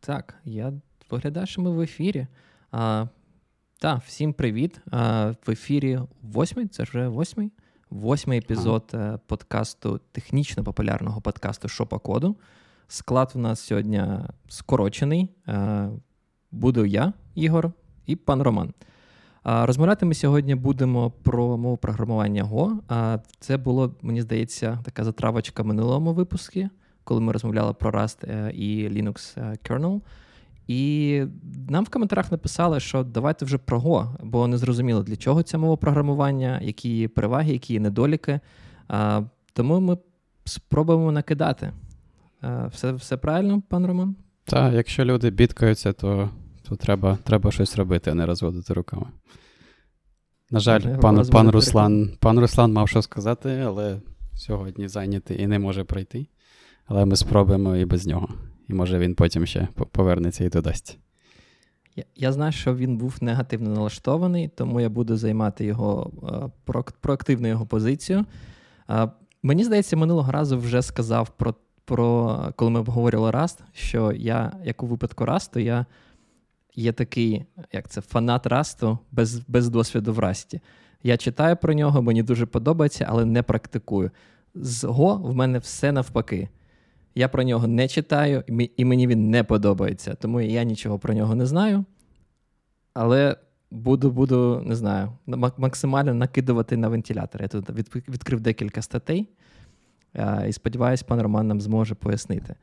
Так, я виглядаю, що ми в ефірі. А, Так, всім привіт. А, В ефірі восьмий, це вже восьмий. Восьмий епізод ага. Е, подкасту, технічно популярного подкасту Шопа Коду. Склад у нас сьогодні скорочений. А, буду я, Ігор, і пан Роман. А, Розмовляти ми сьогодні будемо про мову програмування Go. А це було, мені здається, така затравочка в минулому випуску коли ми розмовляли про Rust е, і Linux е, kernel. І нам в коментарях написали, що давайте вже про Go, бо не зрозуміло, для чого ця мова програмування, які її переваги, які її недоліки. Тому ми спробуємо накидати. Все все правильно, пан Роман? Так, якщо люди бідкаються, то то треба треба щось робити, а не розводити руками. На жаль, пан пан, Руслан пан Руслан мав що сказати, але сьогодні зайнятий і не може пройти. Але ми спробуємо і без нього. І може він потім ще повернеться і додасть. Я, я знаю, що він був негативно налаштований, тому я буду займати його е, проактивну його позицію. Мені здається, минулого разу вже сказав про, про коли ми обговорювали Раст, що я, як у випадку Расту, я є такий, як це, фанат Расту без без досвіду в Расті. Я читаю про нього, мені дуже подобається, але не практикую. З Го в мене все навпаки. Я про нього не читаю, і мені він не подобається. Тому я нічого про нього не знаю. Але буду, буду, не знаю, максимально накидувати на вентилятор. Я тут відкрив декілька статей і сподіваюся, пан Роман нам зможе пояснити.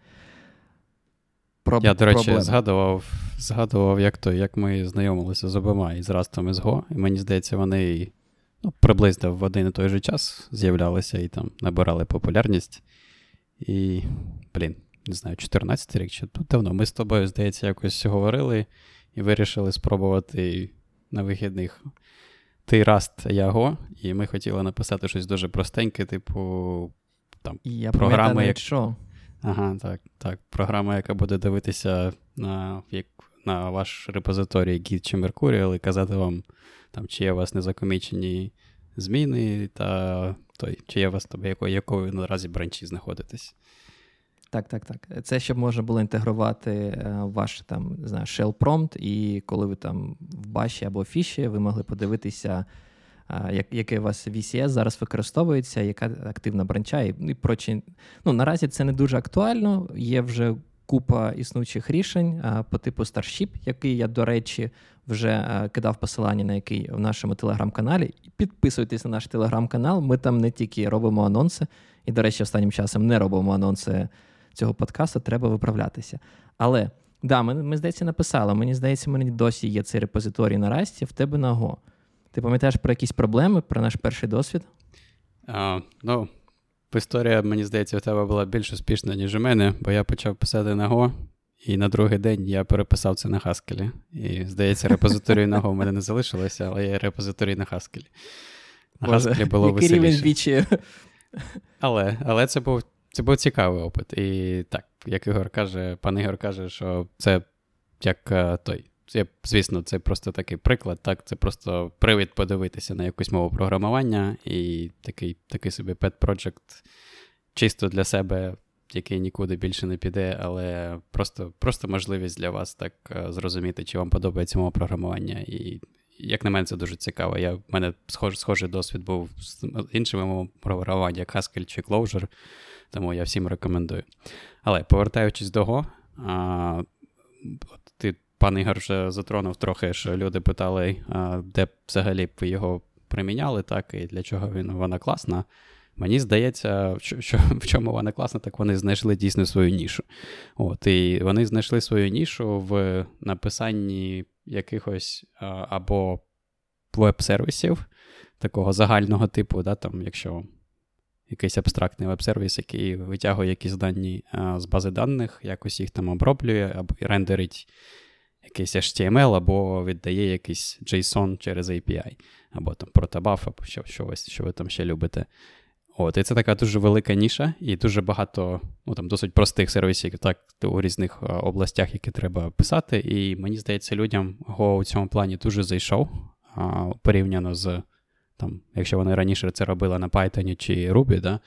Про, Я, до речі, проблеми. згадував, згадував, як то, як ми знайомилися з обома і з Растом і з Го. І мені здається, вони ну, приблизно в один і той же час з'являлися і там набирали популярність. І, блін, не знаю, 14 рік чи тут давно. Ми з тобою, здається, якось говорили і вирішили спробувати на вихідних. Ти Раст, я Го, і ми хотіли написати щось дуже простеньке, типу там, я програма, як... що. Ага, так, так. Програма, яка буде дивитися на як, на ваш репозиторій Git чи Mercurial і казати вам, там, чи є у вас незакомічені зміни, та той, чи є у вас тобі, якої ви наразі бранчі знаходитесь. Так, так, так. Це щоб можна було інтегрувати е, ваш там, не знаю, shell prompt, і коли ви там в баші або фіші, ви могли подивитися, як, яке у вас VCS зараз використовується, яка активна бранча і, і прочі. Ну, наразі це не дуже актуально. Є вже купа існуючих рішень по типу Starship, який я, до речі, вже кидав посилання на який в нашому телеграм-каналі. Підписуйтесь на наш телеграм-канал. Ми там не тільки робимо анонси, і, до речі, останнім часом не робимо анонси цього подкасту, треба виправлятися. Але да, ми, ми здається, написали. Мені здається, мені досі є цей репозиторій на Расті, в тебе на Go. Ти пам'ятаєш про якісь проблеми, про наш перший досвід? Uh, no. Історія, мені здається, у тебе була більш успішна, ніж у мене, бо я почав писати на Go, і на другий день я переписав це на Haskell. І, здається, репозиторію на Go в мене не залишилося, але є репозиторій на Haskell. На Haskell було веселіше. Але але це був це був цікавий опит. І так, як Ігор каже, пан Ігор каже, що це як е, той. Це, звісно, це просто такий приклад, так, це просто привід подивитися на якусь мову програмування і такий такий собі pet project чисто для себе, який нікуди більше не піде, але просто просто можливість для вас так е, зрозуміти, чи вам подобається мова програмування. І, як на мене, це дуже цікаво. Я, В мене схож, схожий досвід був з іншими мовами програмування, як Haskell чи Clojure, тому я всім рекомендую. Але повертаючись до Go, пан Ігор вже затронув трохи, що люди питали, де взагалі б його приміняли, так, і для чого він вона класна. Мені здається, що в чому вона класна, так вони знайшли дійсно свою нішу. От, І вони знайшли свою нішу в написанні якихось або веб-сервісів такого загального типу, да, там, якщо якийсь абстрактний веб-сервіс, який витягує якісь дані з бази даних, якось їх там оброблює або рендерить якийсь HTML, або віддає якийсь JSON через API, або там протобаф, або що, що, що ви там ще любите. От, І це така дуже велика ніша, і дуже багато, ну там досить простих сервісів, так, у різних областях, які треба писати. І мені здається, людям Go у цьому плані дуже зайшов а, порівняно з, там, якщо вони раніше це робили на Python чи Ruby, да,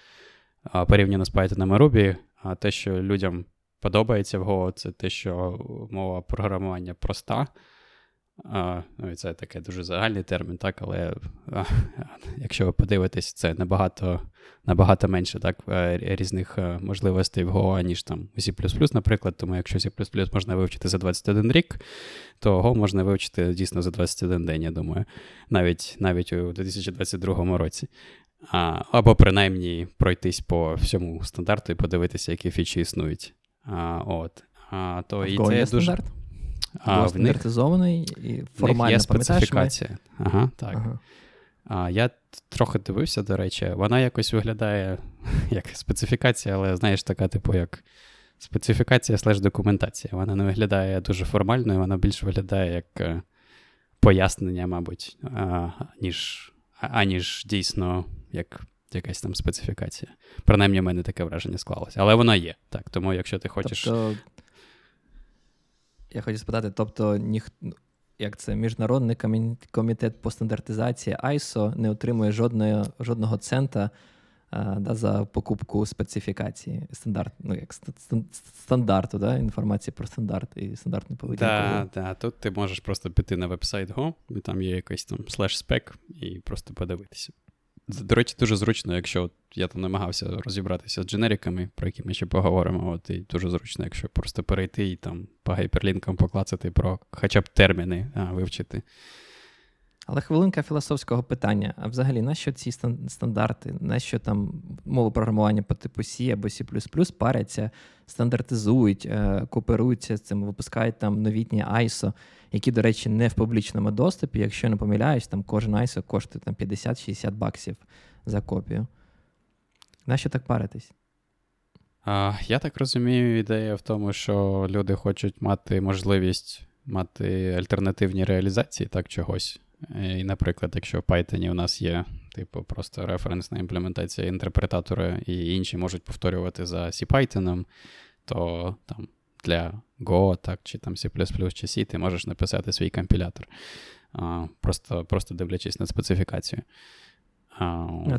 а, порівняно з Python і Ruby, а те, що людям подобається в Go, це те, що мова програмування проста. А, ну, і Це такий дуже загальний термін, так, але а, якщо ви подивитесь, це набагато набагато менше так, е, різних е, можливостей в Go, ніж там у C, наприклад. Тому якщо C можна вивчити за 21 рік, то Go можна вивчити дійсно за 21 день, я думаю, навіть навіть у 2022 році. А, Або принаймні пройтись по всьому стандарту і подивитися, які фічі існують. А, от. А, то і це є дуже... стандарт? А, в них, і формально, них є специфікація. Ми... Ага, так. Ага. А, Я трохи дивився, до речі, вона якось виглядає як специфікація, але знаєш, така, типу, як специфікація слеш документація. Вона не виглядає дуже формальною, вона більше виглядає як е, пояснення, мабуть, а, ніж, аніж дійсно як якась там специфікація. Принаймні, в мене таке враження склалося. Але вона є. Так, Тому, якщо ти хочеш. Тобто, я хочу спитати, тобто, ніх... як це міжнародний комітет по стандартизації ISO не отримує жодної, жодного цента а, да, за покупку специфікації стандарт, ну, як стандарту, да, інформації про стандарт і стандартну поведінку. Так, да, да. тут ти можеш просто піти на веб-сайт Go, і там є якийсь там slash spec, і просто подивитися. До речі, дуже зручно, якщо я там намагався розібратися з дженериками, про які ми ще поговоримо. От і дуже зручно, якщо просто перейти і там по гайперлінкам поклацати про хоча б терміни а, вивчити. Але хвилинка філософського питання: а взагалі, нащо ці стандарти, нащо там мови програмування по типу C або C паряться, стандартизують, е, кооперуються з цим, випускають там новітні ISO, які, до речі, не в публічному доступі. Якщо не помиляюсь, там кожен ISO коштує там 50-60 баксів за копію. Нащо так паритись? Я так розумію, ідея в тому, що люди хочуть мати можливість мати альтернативні реалізації так чогось. І, наприклад, якщо в Python у нас є, типу, просто референсна імплементація інтерпретатора, і інші можуть повторювати за C-Python, то там для Go, так, чи там C, чи C, ти можеш написати свій компілятор, просто просто дивлячись на специфікацію.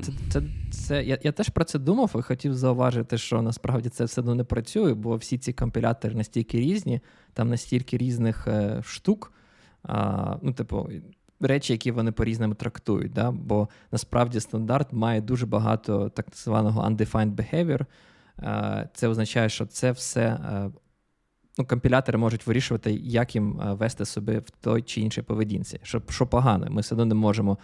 Це, це, це, Я я теж про це думав і хотів зауважити, що насправді це все одно не працює, бо всі ці компілятори настільки різні, там настільки різних е, штук. А, Ну, типу, речі, які вони по-різному трактують. Да? Бо насправді стандарт має дуже багато так званого undefined behavior. Це означає, що це все. Е, ну, Компілятори можуть вирішувати, як їм е, вести себе в той чи іншій поведінці. Що що погано, ми все одно не можемо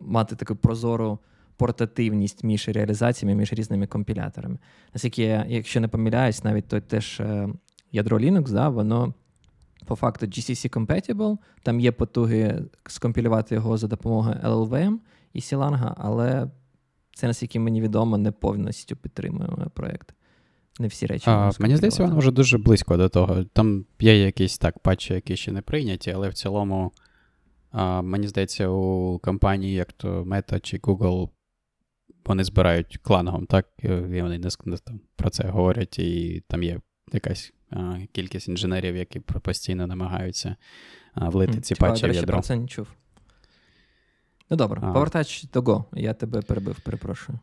мати таку прозору портативність між реалізаціями, між різними компіляторами. Наскільки я, якщо не помиляюсь, навіть той теж е, ядро Linux, да, воно по факту GCC compatible, там є потуги скомпілювати його за допомогою LLVM і Сіланга, але це, наскільки мені відомо, не повністю підтримує проєкт. Не всі речі. А, Мені здається, воно вже дуже близько до того. Там є якісь так патчі, які ще не прийняті, але в цілому, а, мені здається, у компанії, як то Meta чи Google, вони збирають клангом, так? І вони не про це говорять, і там є якась кількість інженерів, які постійно намагаються влити ці патчі в ядро. про це не чув. Ну добре, а. повертач до Go. Я тебе перебив, перепрошую.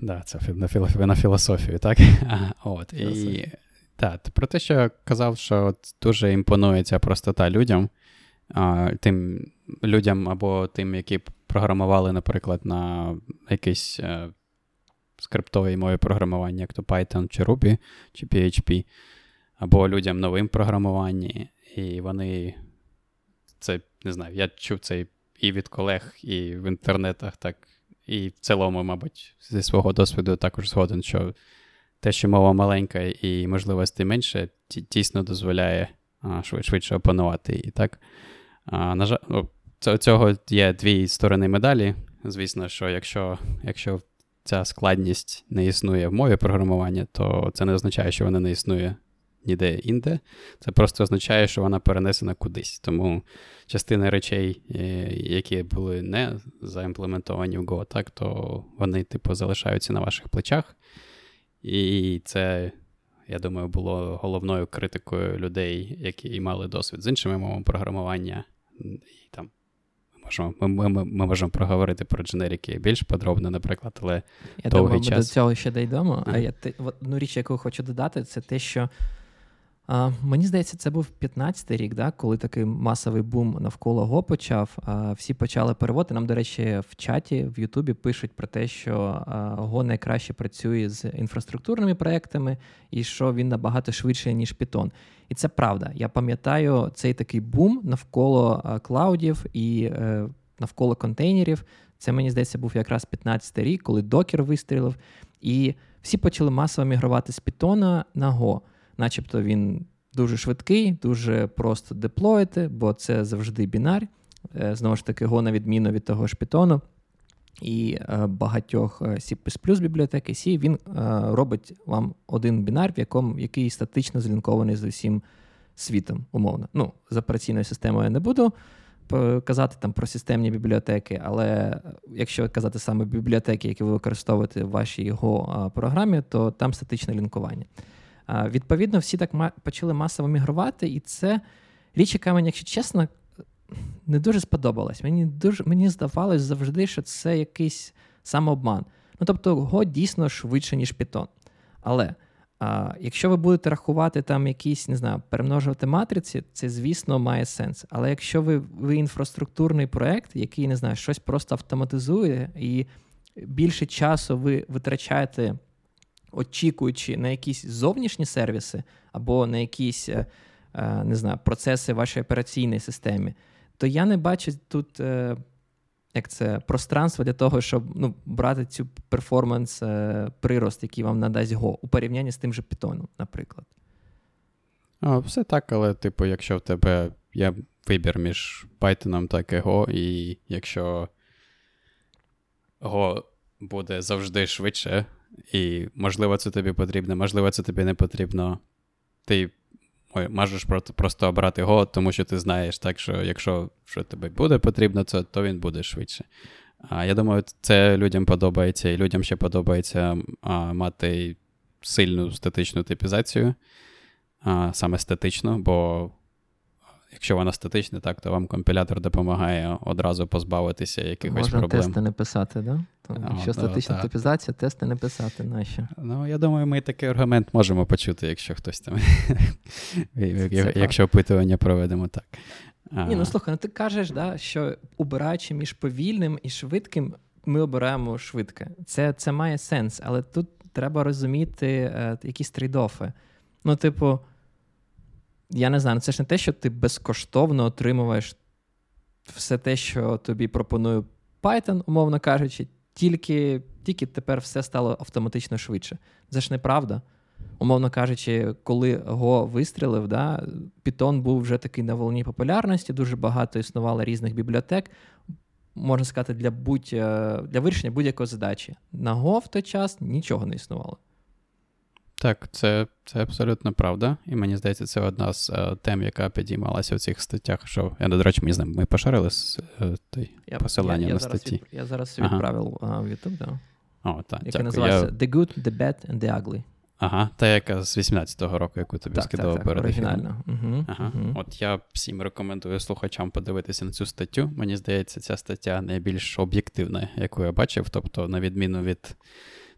Да, це на на філософію, так? От, і так, Про те, що я казав, що от дуже імпонує ця простота людям, а, тим людям або тим, які програмували, наприклад, на якійсь е, скриптовій мові програмування, як то Python чи Ruby, чи PHP або людям новим програмуванні, і вони це не знаю, я чув це і від колег, і в інтернетах, так, і в цілому, мабуть, зі свого досвіду також згоден, що те, що мова маленька і можливостей менше, дійсно дозволяє швидше опанувати її. так. На жаль, цього є дві сторони медалі. Звісно, що якщо якщо ця складність не існує в мові програмування, то це не означає, що вона не існує ніде інде. Це просто означає, що вона перенесена кудись. Тому частина речей, е, які були не заімплементовані в Go, так, то вони, типу, залишаються на ваших плечах. І це, я думаю, було головною критикою людей, які мали досвід з іншими мовами програмування. І там Можемо, ми, ми, ми, можемо проговорити про дженерики більш подробно, наприклад, але я довгий думаю, час... ми до цього ще дійдемо. А я одну річ, яку хочу додати, це те, що А, Мені здається, це був 15-й рік, да, коли такий масовий бум навколо Го почав. А, Всі почали переводити. Нам, до речі, в чаті в Ютубі пишуть про те, що Го найкраще працює з інфраструктурними проектами і що він набагато швидше, ніж Python. І це правда. Я пам'ятаю цей такий бум навколо клаудів і е, навколо контейнерів. Це мені здається був якраз 15-й рік, коли докер вистрілив, і всі почали масово мігрувати з Python на Go начебто він дуже швидкий, дуже просто деплоїти, бо це завжди бінар. Е, знову ж таки, Go на відміну від того ж Python і е, багатьох е, C бібліотеки C, він робить вам один бінар, в якому, який статично злінкований з усім світом, умовно. Ну, з операційною системою я не буду казати там про системні бібліотеки, але якщо казати саме бібліотеки, які ви використовуєте в вашій Go програмі, то там статичне лінкування. Відповідно, всі так почали масово мігрувати, і це річ, яка мені, якщо чесно, не дуже сподобалась. Мені дуже мені здавалось завжди, що це якийсь самообман. Ну тобто, Go дійсно швидше, ніж Python. Але а, якщо ви будете рахувати там якісь, не знаю, перемножувати матриці, це, звісно, має сенс. Але якщо ви ви інфраструктурний проект, який не знаю, щось просто автоматизує, і більше часу ви витрачаєте очікуючи на якісь зовнішні сервіси або на якісь е, е, не знаю, процеси в вашій операційній системі, то я не бачу тут е, як це, пространство для того, щоб ну, брати цю перформанс-прирост, який вам надасть Go, у порівнянні з тим же Python, наприклад. А, Все так, але, типу, якщо в тебе є вибір між Python так і Go, і якщо Go буде завжди швидше, і, можливо, це тобі потрібно, можливо, це тобі не потрібно. Ти можеш просто обрати Go, тому що ти знаєш, так що якщо що тобі буде потрібно, це, то він буде швидше. А Я думаю, це людям подобається, і людям ще подобається а, мати сильну статичну типізацію, а, саме статичну, бо Якщо вона статична, так, то вам компілятор допомагає одразу позбавитися якихось Можна проблем. Можна тести не писати, да? То, О, якщо статична типізація, тести не писати, нащо? Ну, я думаю, ми такий аргумент можемо почути, якщо хтось там. Якщо опитування проведемо так. Ні, ну слухай, ну ти кажеш, да, що обираючи між повільним і швидким, ми обираємо швидке. Це це має сенс, але тут треба розуміти е, якісь трейдофи. Ну, типу я не знаю, це ж не те, що ти безкоштовно отримуєш все те, що тобі пропонує Python, умовно кажучи, тільки тільки тепер все стало автоматично швидше. Це ж неправда. Умовно кажучи, коли Go вистрілив, да, Python був вже такий на волні популярності, дуже багато існувало різних бібліотек. Можна сказати, для будь, для вирішення будь-якої задачі. На Go в той час нічого не існувало. Так, це це абсолютно правда. І мені здається, це одна з uh, тем, яка підіймалася в цих статтях. Що я до речі, ми з ним ми пошарили uh, той я, посилання я, я на статті. Від, я зараз відправив ага. в YouTube, да. О, так, яка називається The Good, The Bad and The Ugly. Ага, та яка з 18-го року, яку тобі так, скидав так, перед оригінально. Угу, ага. Угу. От я всім рекомендую слухачам подивитися на цю статтю. Мені здається, ця стаття найбільш об'єктивна, яку я бачив. Тобто, на відміну від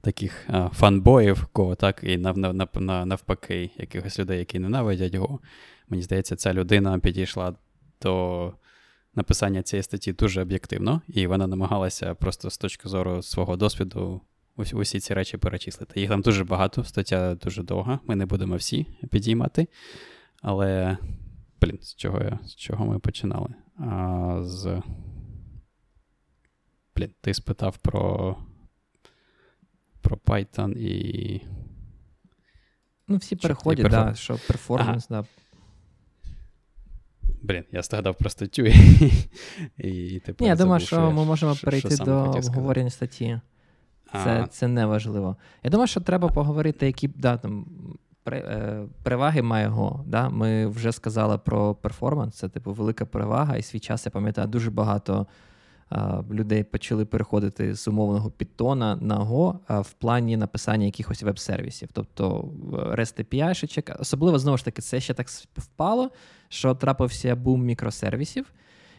таких а, фанбоїв, кого так, і нав, нав, нав, навпаки, якихось людей, які ненавидять його. Мені здається, ця людина підійшла до написання цієї статті дуже об'єктивно, і вона намагалася просто з точки зору свого досвіду усі, усі ці речі перечислити. Їх там дуже багато, стаття дуже довга, ми не будемо всі підіймати. Але, блін, з чого я, з чого ми починали? А, з... Блін, ти спитав про про Python і. Ну, всі переходять, так, да, що перформанс, ага. да. Блін, я згадав про статтю. і тепер Ні, Я думаю, що, що ми можемо що, перейти що до обговорення статті. Це це не важливо. Я думаю, що треба поговорити, які да, там, е, переваги має його. Да? Ми вже сказали про перформанс, це типу велика перевага, і свій час я пам'ятаю дуже багато людей почали переходити з умовного Python на Go в плані написання якихось веб-сервісів. Тобто REST API, особливо знову ж таки, це ще так впало, що трапився бум мікросервісів,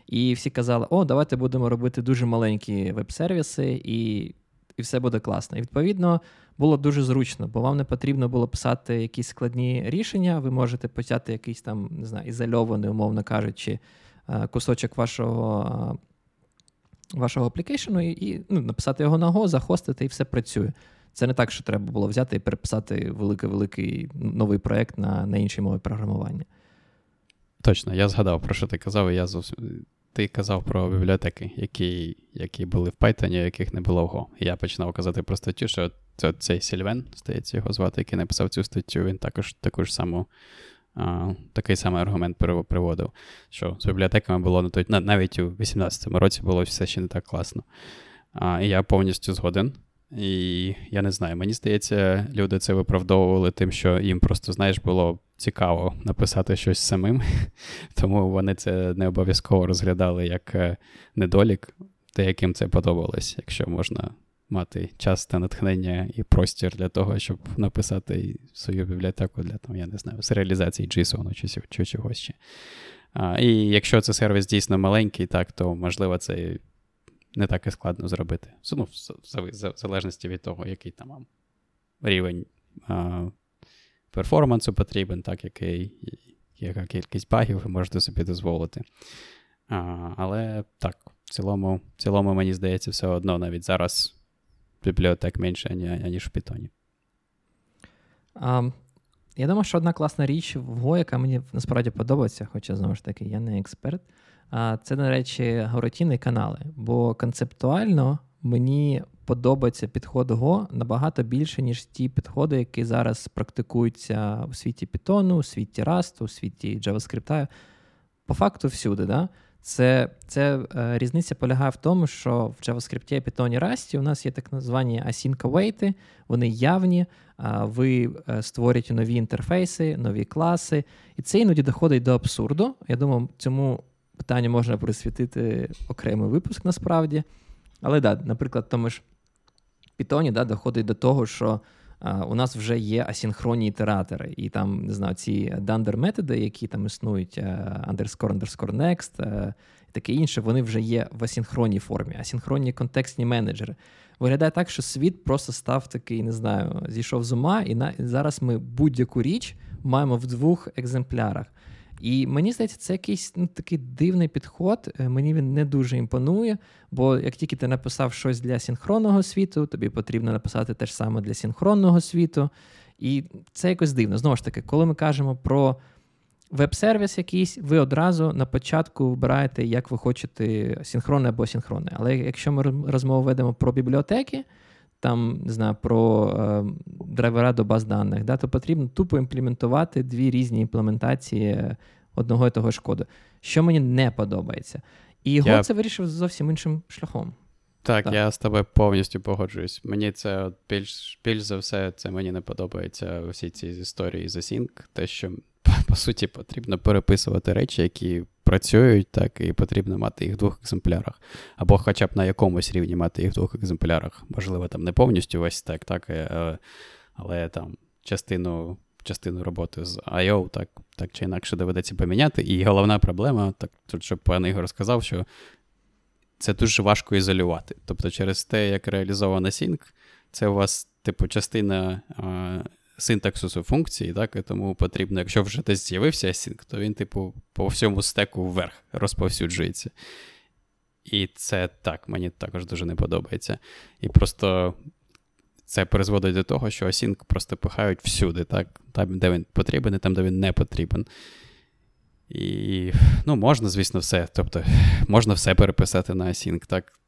і всі казали: о, давайте будемо робити дуже маленькі веб-сервіси, і і все буде класно. І відповідно було дуже зручно, бо вам не потрібно було писати якісь складні рішення. Ви можете почати якийсь там не знаю, ізольований, умовно кажучи, е, кусочок вашого вашого аплікейшену і, і ну, написати його на Go, захостити, і все працює. Це не так, що треба було взяти і переписати великий-великий новий проєкт на на іншій мові програмування. Точно, я згадав, про що ти казав, і я зовсім. Ти казав про бібліотеки, які які були в Python, яких не було в Go. І я починав казати про статтю, що цей Сільвен, здається, його звати, який написав цю статтю, він також таку ж саму, такий самий аргумент приводив, що з бібліотеками було навіть у 18-му році було все ще не так класно. А, І я повністю згоден. І я не знаю, мені здається, люди це виправдовували тим, що їм просто, знаєш, було цікаво написати щось самим, тому вони це не обов'язково розглядали як е, недолік, деяким це подобалось, якщо можна мати час та натхнення і простір для того, щоб написати свою бібліотеку для там, я не знаю, з реалізації JSON чи, чи чогось ще. А, І якщо це сервіс дійсно маленький, так, то можливо це не так і складно зробити. Ну, в залежності від того, який там вам рівень а, перформансу потрібен, так, який, яка кількість багів ви можете собі дозволити. А, Але так, в цілому, в цілому, мені здається, все одно навіть зараз бібліотек менше, ніж в. Um, я думаю, що одна класна річ в Go, яка мені насправді подобається, хоча знову ж таки, я не експерт. Це, до речі, горотіни канали. Бо концептуально мені подобається підход Go набагато більше, ніж ті підходи, які зараз практикуються у світі Python, у світі Rust, у світі JavaScript. По факту всюди. Да? Це це е, різниця полягає в тому, що в JavaScript, Python і Rust у нас є так звані async await, вони явні, ви е, створюєте нові інтерфейси, нові класи. І це іноді доходить до абсурду. Я думаю, цьому питанню можна присвятити окремий випуск насправді. Але да, наприклад, тому ж Python да, доходить до того, що у нас вже є асінхронні ітератори, і там, не знаю, ці дандер-методи, які там існують, е, underscore, underscore next е, і таке інше, вони вже є в асінхронній формі, асінхронні контекстні менеджери. Виглядає так, що світ просто став такий, не знаю, зійшов з ума, і на і зараз ми будь-яку річ маємо в двох екземплярах. І мені здається, це якийсь ну, такий дивний підход. Е, мені він не дуже імпонує, бо як тільки ти написав щось для синхронного світу, тобі потрібно написати те ж саме для синхронного світу. І це якось дивно. Знову ж таки, коли ми кажемо про веб-сервіс якийсь, ви одразу на початку вибираєте, як ви хочете синхронне або синхронне. Але якщо ми розмову ведемо про бібліотеки, там не знаю, про е, драйвера до баз даних, да, то потрібно тупо імплементувати дві різні імплементації одного і того ж коду, що мені не подобається. І його я... це вирішив зовсім іншим шляхом. Так, так, я з тобою повністю погоджуюсь. Мені це більш більш за все, це мені не подобається всі ці історії з Async, те, що по суті потрібно переписувати речі, які працюють, так і потрібно мати їх в двох екземплярах. Або хоча б на якомусь рівні мати їх в двох екземплярах. Можливо, там не повністю весь так, так, е, але там частину частину роботи з I.O. так так чи інакше доведеться поміняти. І головна проблема, так тут щоб пан Ігор сказав, що це дуже важко ізолювати. Тобто, через те, як реалізована Sync, це у вас, типу, частина синтаксису функції, так, і тому потрібно, якщо вже десь з'явився async, то він, типу, по всьому стеку вверх розповсюджується. І це так, мені також дуже не подобається. І просто це призводить до того, що async просто пихають всюди, так? там, де він потрібен, і там, де він не потрібен. І ну, можна, звісно, все. Тобто, можна все переписати на async, так?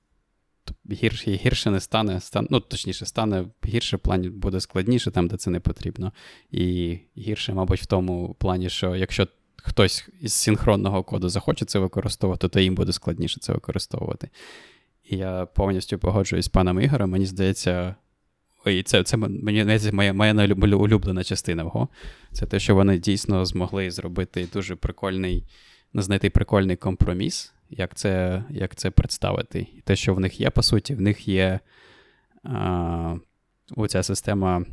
Гірше гірше не стане, стане, ну, точніше, стане гірше в плані буде складніше там, де це не потрібно. І гірше, мабуть, в тому плані, що якщо хтось із синхронного коду захоче це використовувати, то їм буде складніше це використовувати. І я повністю погоджуюсь з паном Ігорем, мені здається. І це це мені моя моя улюблена частина. Го. Це те, що вони дійсно змогли зробити дуже прикольний, ну, знайти прикольний компроміс як це як це представити. І те, що в них є, по суті, в них є а, оця система,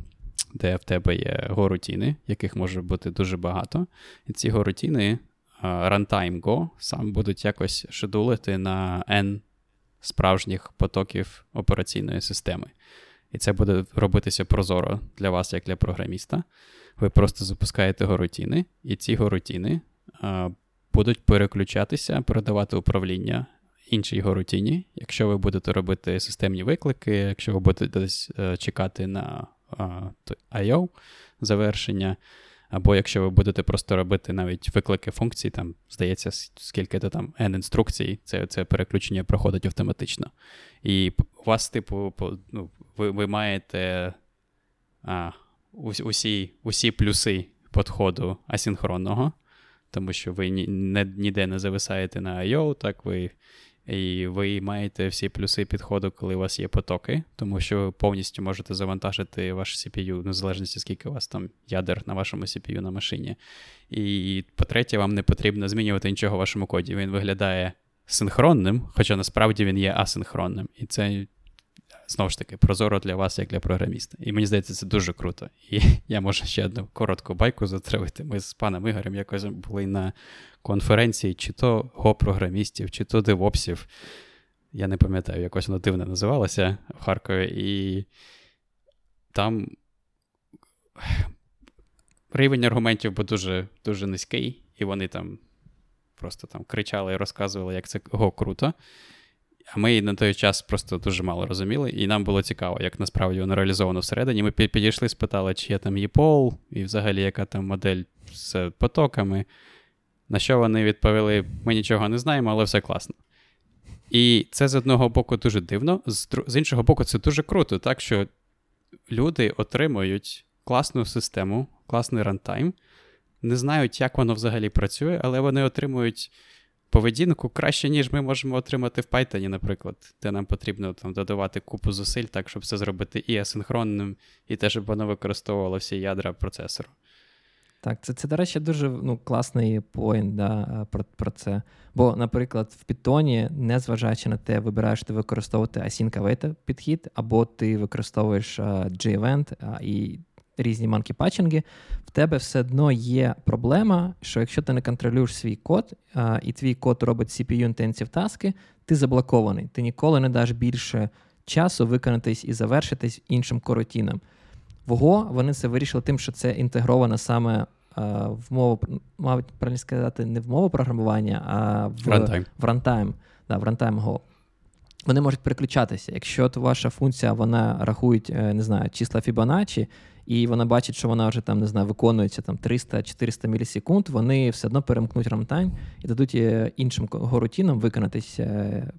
де в тебе є горутіни, яких може бути дуже багато. І ці горутіни runtime Go сам будуть якось шедулити на N справжніх потоків операційної системи. І це буде робитися прозоро для вас, як для програміста. Ви просто запускаєте горутіни, і ці горутіни будуть переключатися, передавати управління іншій горутіні. Якщо ви будете робити системні виклики, якщо ви будете десь е, чекати на I.O. завершення, або якщо ви будете просто робити навіть виклики функцій, там, здається, скільки то там N інструкцій, це це переключення проходить автоматично. І у вас, типу, ну, ви ви маєте а, усі усі плюси підходу асінхронного, тому що ви ні, не, ніде не зависаєте на I.O., так ви і ви маєте всі плюси підходу, коли у вас є потоки, тому що ви повністю можете завантажити ваш CPU, незалежно скільки у вас там ядер на вашому CPU на машині. І по-третє, вам не потрібно змінювати нічого в вашому коді. Він виглядає синхронним, хоча насправді він є асинхронним. І це знову ж таки прозоро для вас, як для програміста. І мені здається, це дуже круто. І я можу ще одну коротку байку затравити. Ми з паном Ігорем якось були на конференції, чи то го-програмістів, чи то девопсів. Я не пам'ятаю, якось воно дивно називалося в Харкові. І там рівень аргументів був дуже дуже низький, і вони там просто там кричали і розказували, як це го круто. А ми на той час просто дуже мало розуміли, і нам було цікаво, як насправді воно реалізовано всередині. Ми підійшли, спитали, чи є там EPOL, і взагалі яка там модель з потоками. На що вони відповіли: ми нічого не знаємо, але все класно. І це з одного боку дуже дивно, з іншого боку, це дуже круто, так що люди отримують класну систему, класний рантайм, не знають, як воно взагалі працює, але вони отримують поведінку краще, ніж ми можемо отримати в Python, наприклад, де нам потрібно там додавати купу зусиль, так, щоб це зробити і асинхронним, і те, щоб воно використовувало всі ядра процесору. Так, це, це, до речі, дуже ну, класний поінт да, про про це. Бо, наприклад, в Python, незважаючи на те, вибираєш ти використовувати async підхід, або ти використовуєш G-Event і різні манкі-патчинги, в тебе все одно є проблема, що якщо ти не контролюєш свій код, а, і твій код робить CPU-intensive таски, ти заблокований. Ти ніколи не даш більше часу виконатись і завершитись іншим коротінам. В Go вони це вирішили тим, що це інтегровано саме а, в мову, мабуть, правильно сказати, не в мову програмування, а в runtime. в runtime, да, в runtime Go. Вони можуть переключатися. Якщо ваша функція вона рахує, е, не знаю, числа Fibonacci, і вона бачить, що вона вже там не знаю, виконується там 300-400 мілісекунд, вони все одно перемкнуть рамтайм і дадуть е, іншим горутінам виконатись е,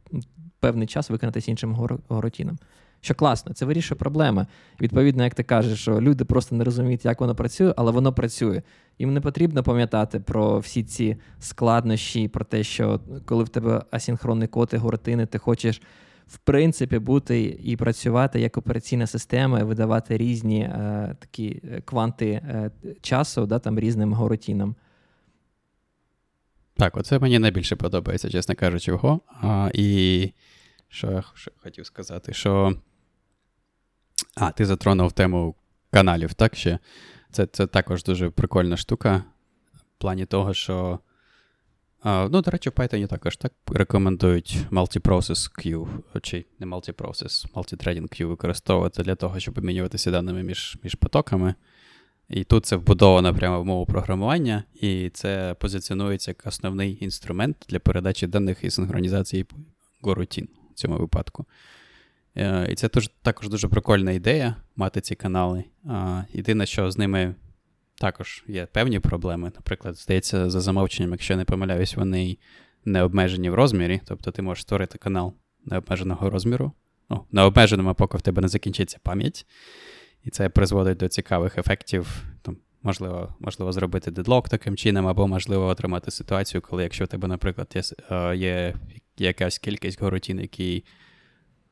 певний час виконатись іншим горутінам. Що класно, це вирішує проблеми. Відповідно, як ти кажеш, що люди просто не розуміють, як воно працює, але воно працює. Їм не потрібно пам'ятати про всі ці складнощі, про те, що коли в тебе асінхронний код і горотини, ти хочеш в принципі бути і працювати як операційна система, і видавати різні е, такі е, кванти е, часу да, там різним горотінам. Так, оце мені найбільше подобається, чесно кажучи, його. А, І що я хотів сказати, що. А, ти затронув тему каналів, так ще? Це це також дуже прикольна штука. В плані того, що Ну, до речі, в Python також так рекомендують multiprocess queue, чи не multiprocess, multithreading queue використовувати для того, щоб обмінюватися даними між між потоками. І тут це вбудовано прямо в мову програмування, і це позиціонується як основний інструмент для передачі даних і синхронізації горутін в цьому випадку. Е, і це також дуже прикольна ідея мати ці канали. Єдине, що з ними також є певні проблеми. Наприклад, здається, за замовченням, якщо не помиляюсь, вони не обмежені в розмірі. Тобто ти можеш створити канал необмеженого розміру, ну, необмеженому, поки в тебе не закінчиться пам'ять. І це призводить до цікавих ефектів. Там, Можливо, можливо, зробити дедлок таким чином, або можливо отримати ситуацію, коли, якщо в тебе, наприклад, є е, є якась кількість горутін, які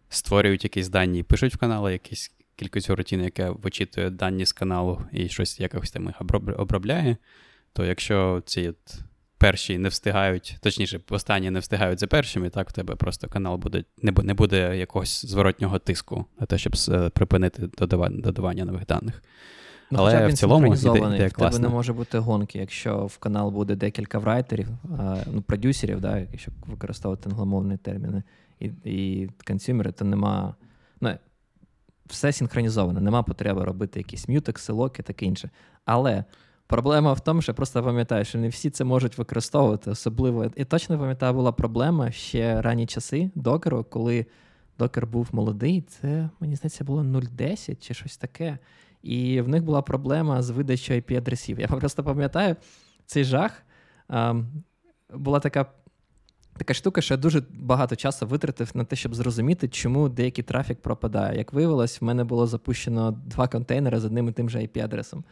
створюють якісь дані і пишуть в канали, якісь кількість рутин, яка вичитує дані з каналу і щось якось там їх обробляє, то якщо ці от перші не встигають, точніше, останні не встигають за першими, так в тебе просто канал буде не буде якогось зворотнього тиску на те, щоб припинити додавання, додавання нових даних. Ну, Але в цілому ідея, ідея в тебе не може бути гонки, якщо в канал буде декілька врайтерів, ну, продюсерів, да, якщо використовувати англомовні терміни, і і консюмери, то нема. Ну, все синхронізовано, нема потреби робити якісь мютекси, локи, таке інше. Але проблема в тому, що я просто пам'ятаю, що не всі це можуть використовувати, особливо. І точно пам'ятаю, була проблема ще ранні часи докеру, коли докер був молодий, це, мені здається, було 0.10 чи щось таке. І в них була проблема з видачою IP-адресів. Я просто пам'ятаю цей жах. Була така така штука, що я дуже багато часу витратив на те, щоб зрозуміти, чому деякий трафік пропадає. Як виявилось, в мене було запущено два контейнери з одним і тим же IP-адресом.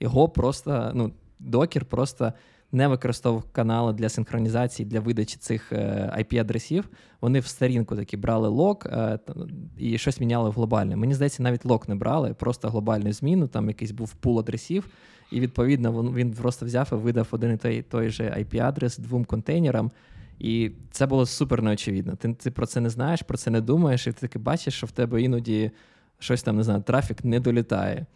Його просто, ну, докер просто не використовував канали для синхронізації для видачі цих IP-адресів. Е, Вони в старінку такі брали лок е, і щось міняли в глобальне. Мені здається, навіть лок не брали, просто глобальну зміну, там якийсь був пул адресів, і відповідно він просто взяв і видав один і той той же IP-адрес двом контейнерам. І це було супер неочевидно. Ти ти про це не знаєш, про це не думаєш, і ти таки бачиш, що в тебе іноді щось там не знаю, трафік не долітає.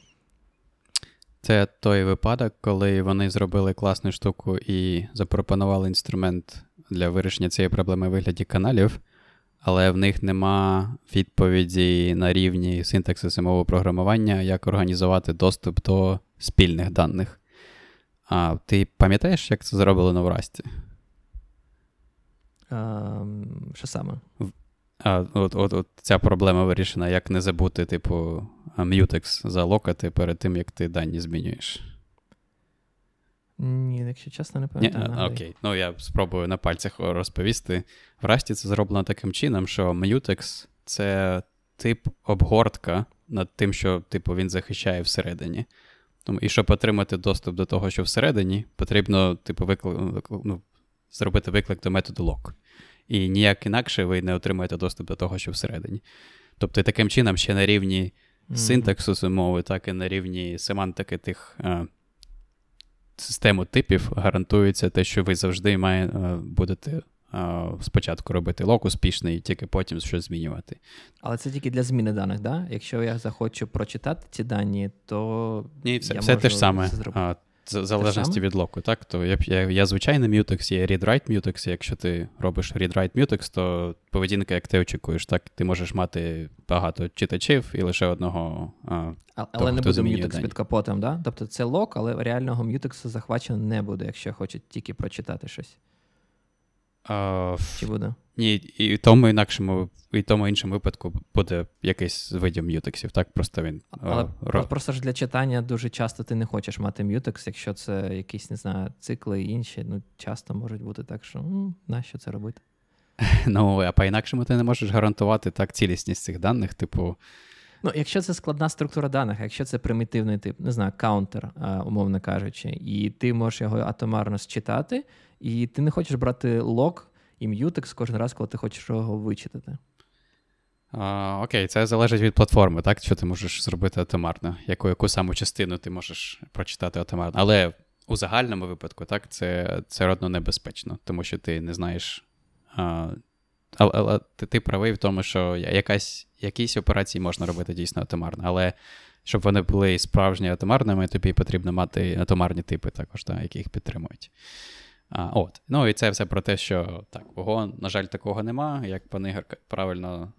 Це той випадок, коли вони зробили класну штуку і запропонували інструмент для вирішення цієї проблеми в вигляді каналів, але в них нема відповіді на рівні синтаксису мови програмування, як організувати доступ до спільних даних. А ти пам'ятаєш, як це зроблено в Расті? Що саме? А, от, от, от Ця проблема вирішена, як не забути, типу, Mutex залокати перед тим, як ти дані змінюєш. Ні, якщо чесно, не пам'ятаю. Ні, окей, ну я спробую на пальцях розповісти. В Расті це зроблено таким чином, що Mutex — це тип обгортка над тим, що типу, він захищає всередині. Тому, І щоб отримати доступ до того, що всередині, потрібно типу, викли... ну, зробити виклик до методу lock. І ніяк інакше ви не отримаєте доступ до того, що всередині. Тобто, таким чином, ще на рівні mm-hmm. синтаксу мови, так і на рівні семантики тих а, е, систему типів гарантується те, що ви завжди має, а, е, будете а, е, спочатку робити лок успішний, і тільки потім щось змінювати. Але це тільки для зміни даних, да? Якщо я захочу прочитати ці дані, то. Ні, все, я все можу те ж саме. В залежності від локу, так? То я я, я звичайний Mutex, є read-write Mutex. Якщо ти робиш read-write Mutex, то поведінка, як ти очікуєш, так ти можеш мати багато читачів і лише одного. А, Але але не буде Mutex під капотом, да? Тобто це лок, але реального Mutex захвачено не буде, якщо хоче тільки прочитати щось. А, Чи буде? Ні, і в тому інакшому, і в тому іншому випадку буде якийсь з видів м'ютексів, так? Просто він. Але ро... просто ж для читання дуже часто ти не хочеш мати м'ютекс, якщо це якісь, не знаю, цикли і інші, ну часто можуть бути так, що ну, нащо це робити? Ну, а по-інакшому ти не можеш гарантувати так цілісність цих даних, типу. Ну, якщо це складна структура даних, якщо це примітивний тип, не знаю, counter, умовно кажучи, і ти можеш його атомарно считати, і ти не хочеш брати lock і Mutex кожен раз, коли ти хочеш його вичитати. Окей, це залежить від платформи, так? Що ти можеш зробити атомарно, яку яку саму частину ти можеш прочитати атомарно. Але у загальному випадку, так, це це родно небезпечно, тому що ти не знаєш. Але, але ти, ти правий в тому, що якась, якісь операції можна робити дійсно атомарно, але щоб вони були справжні атомарними, тобі потрібно мати атомарні типи також, так, які їх підтримують. А, от. Ну і це все про те, що так, ого, на жаль, такого нема. Як пан Ігор правильно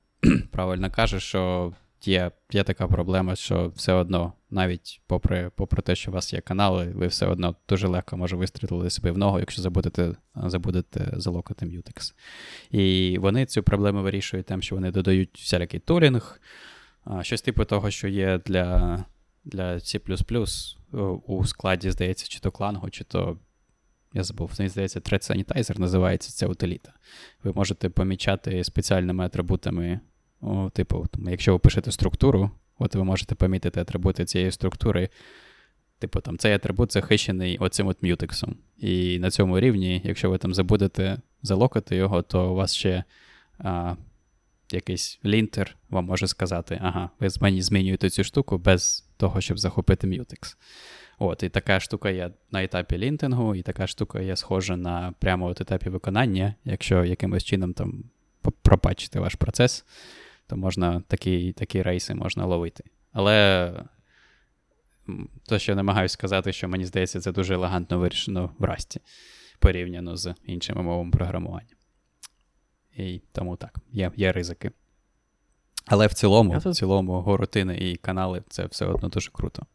правильно каже, що є є така проблема, що все одно, навіть попри попри те, що у вас є канали, ви все одно дуже легко може вистрілити себе в ногу, якщо забудете забудете залокати Mutex. І вони цю проблему вирішують тим, що вони додають всякий турінг, щось типу того, що є для для C у складі, здається, чи то клангу, чи то я забув, мені здається, Thread Sanitizer називається ця утиліта. Ви можете помічати спеціальними атрибутами, о, типу, якщо ви пишете структуру, от ви можете помітити атрибути цієї структури. Типу, там цей атрибут захищений оцим от мютексом. І на цьому рівні, якщо ви там забудете залокати його, то у вас ще а, якийсь лінтер вам може сказати, ага, ви змінюєте цю штуку без того, щоб захопити мютекс. От, І така штука є на етапі лінтингу, і така штука є схожа на прямо от етапі виконання. Якщо якимось чином там пропачити ваш процес, то можна такі такі рейси можна ловити. Але то, що я намагаюся сказати, що мені здається, це дуже елегантно вирішено в Расті порівняно з іншими мовами програмування. І тому так, є є ризики. Але в цілому, в цілому, горутини і канали це все одно дуже круто.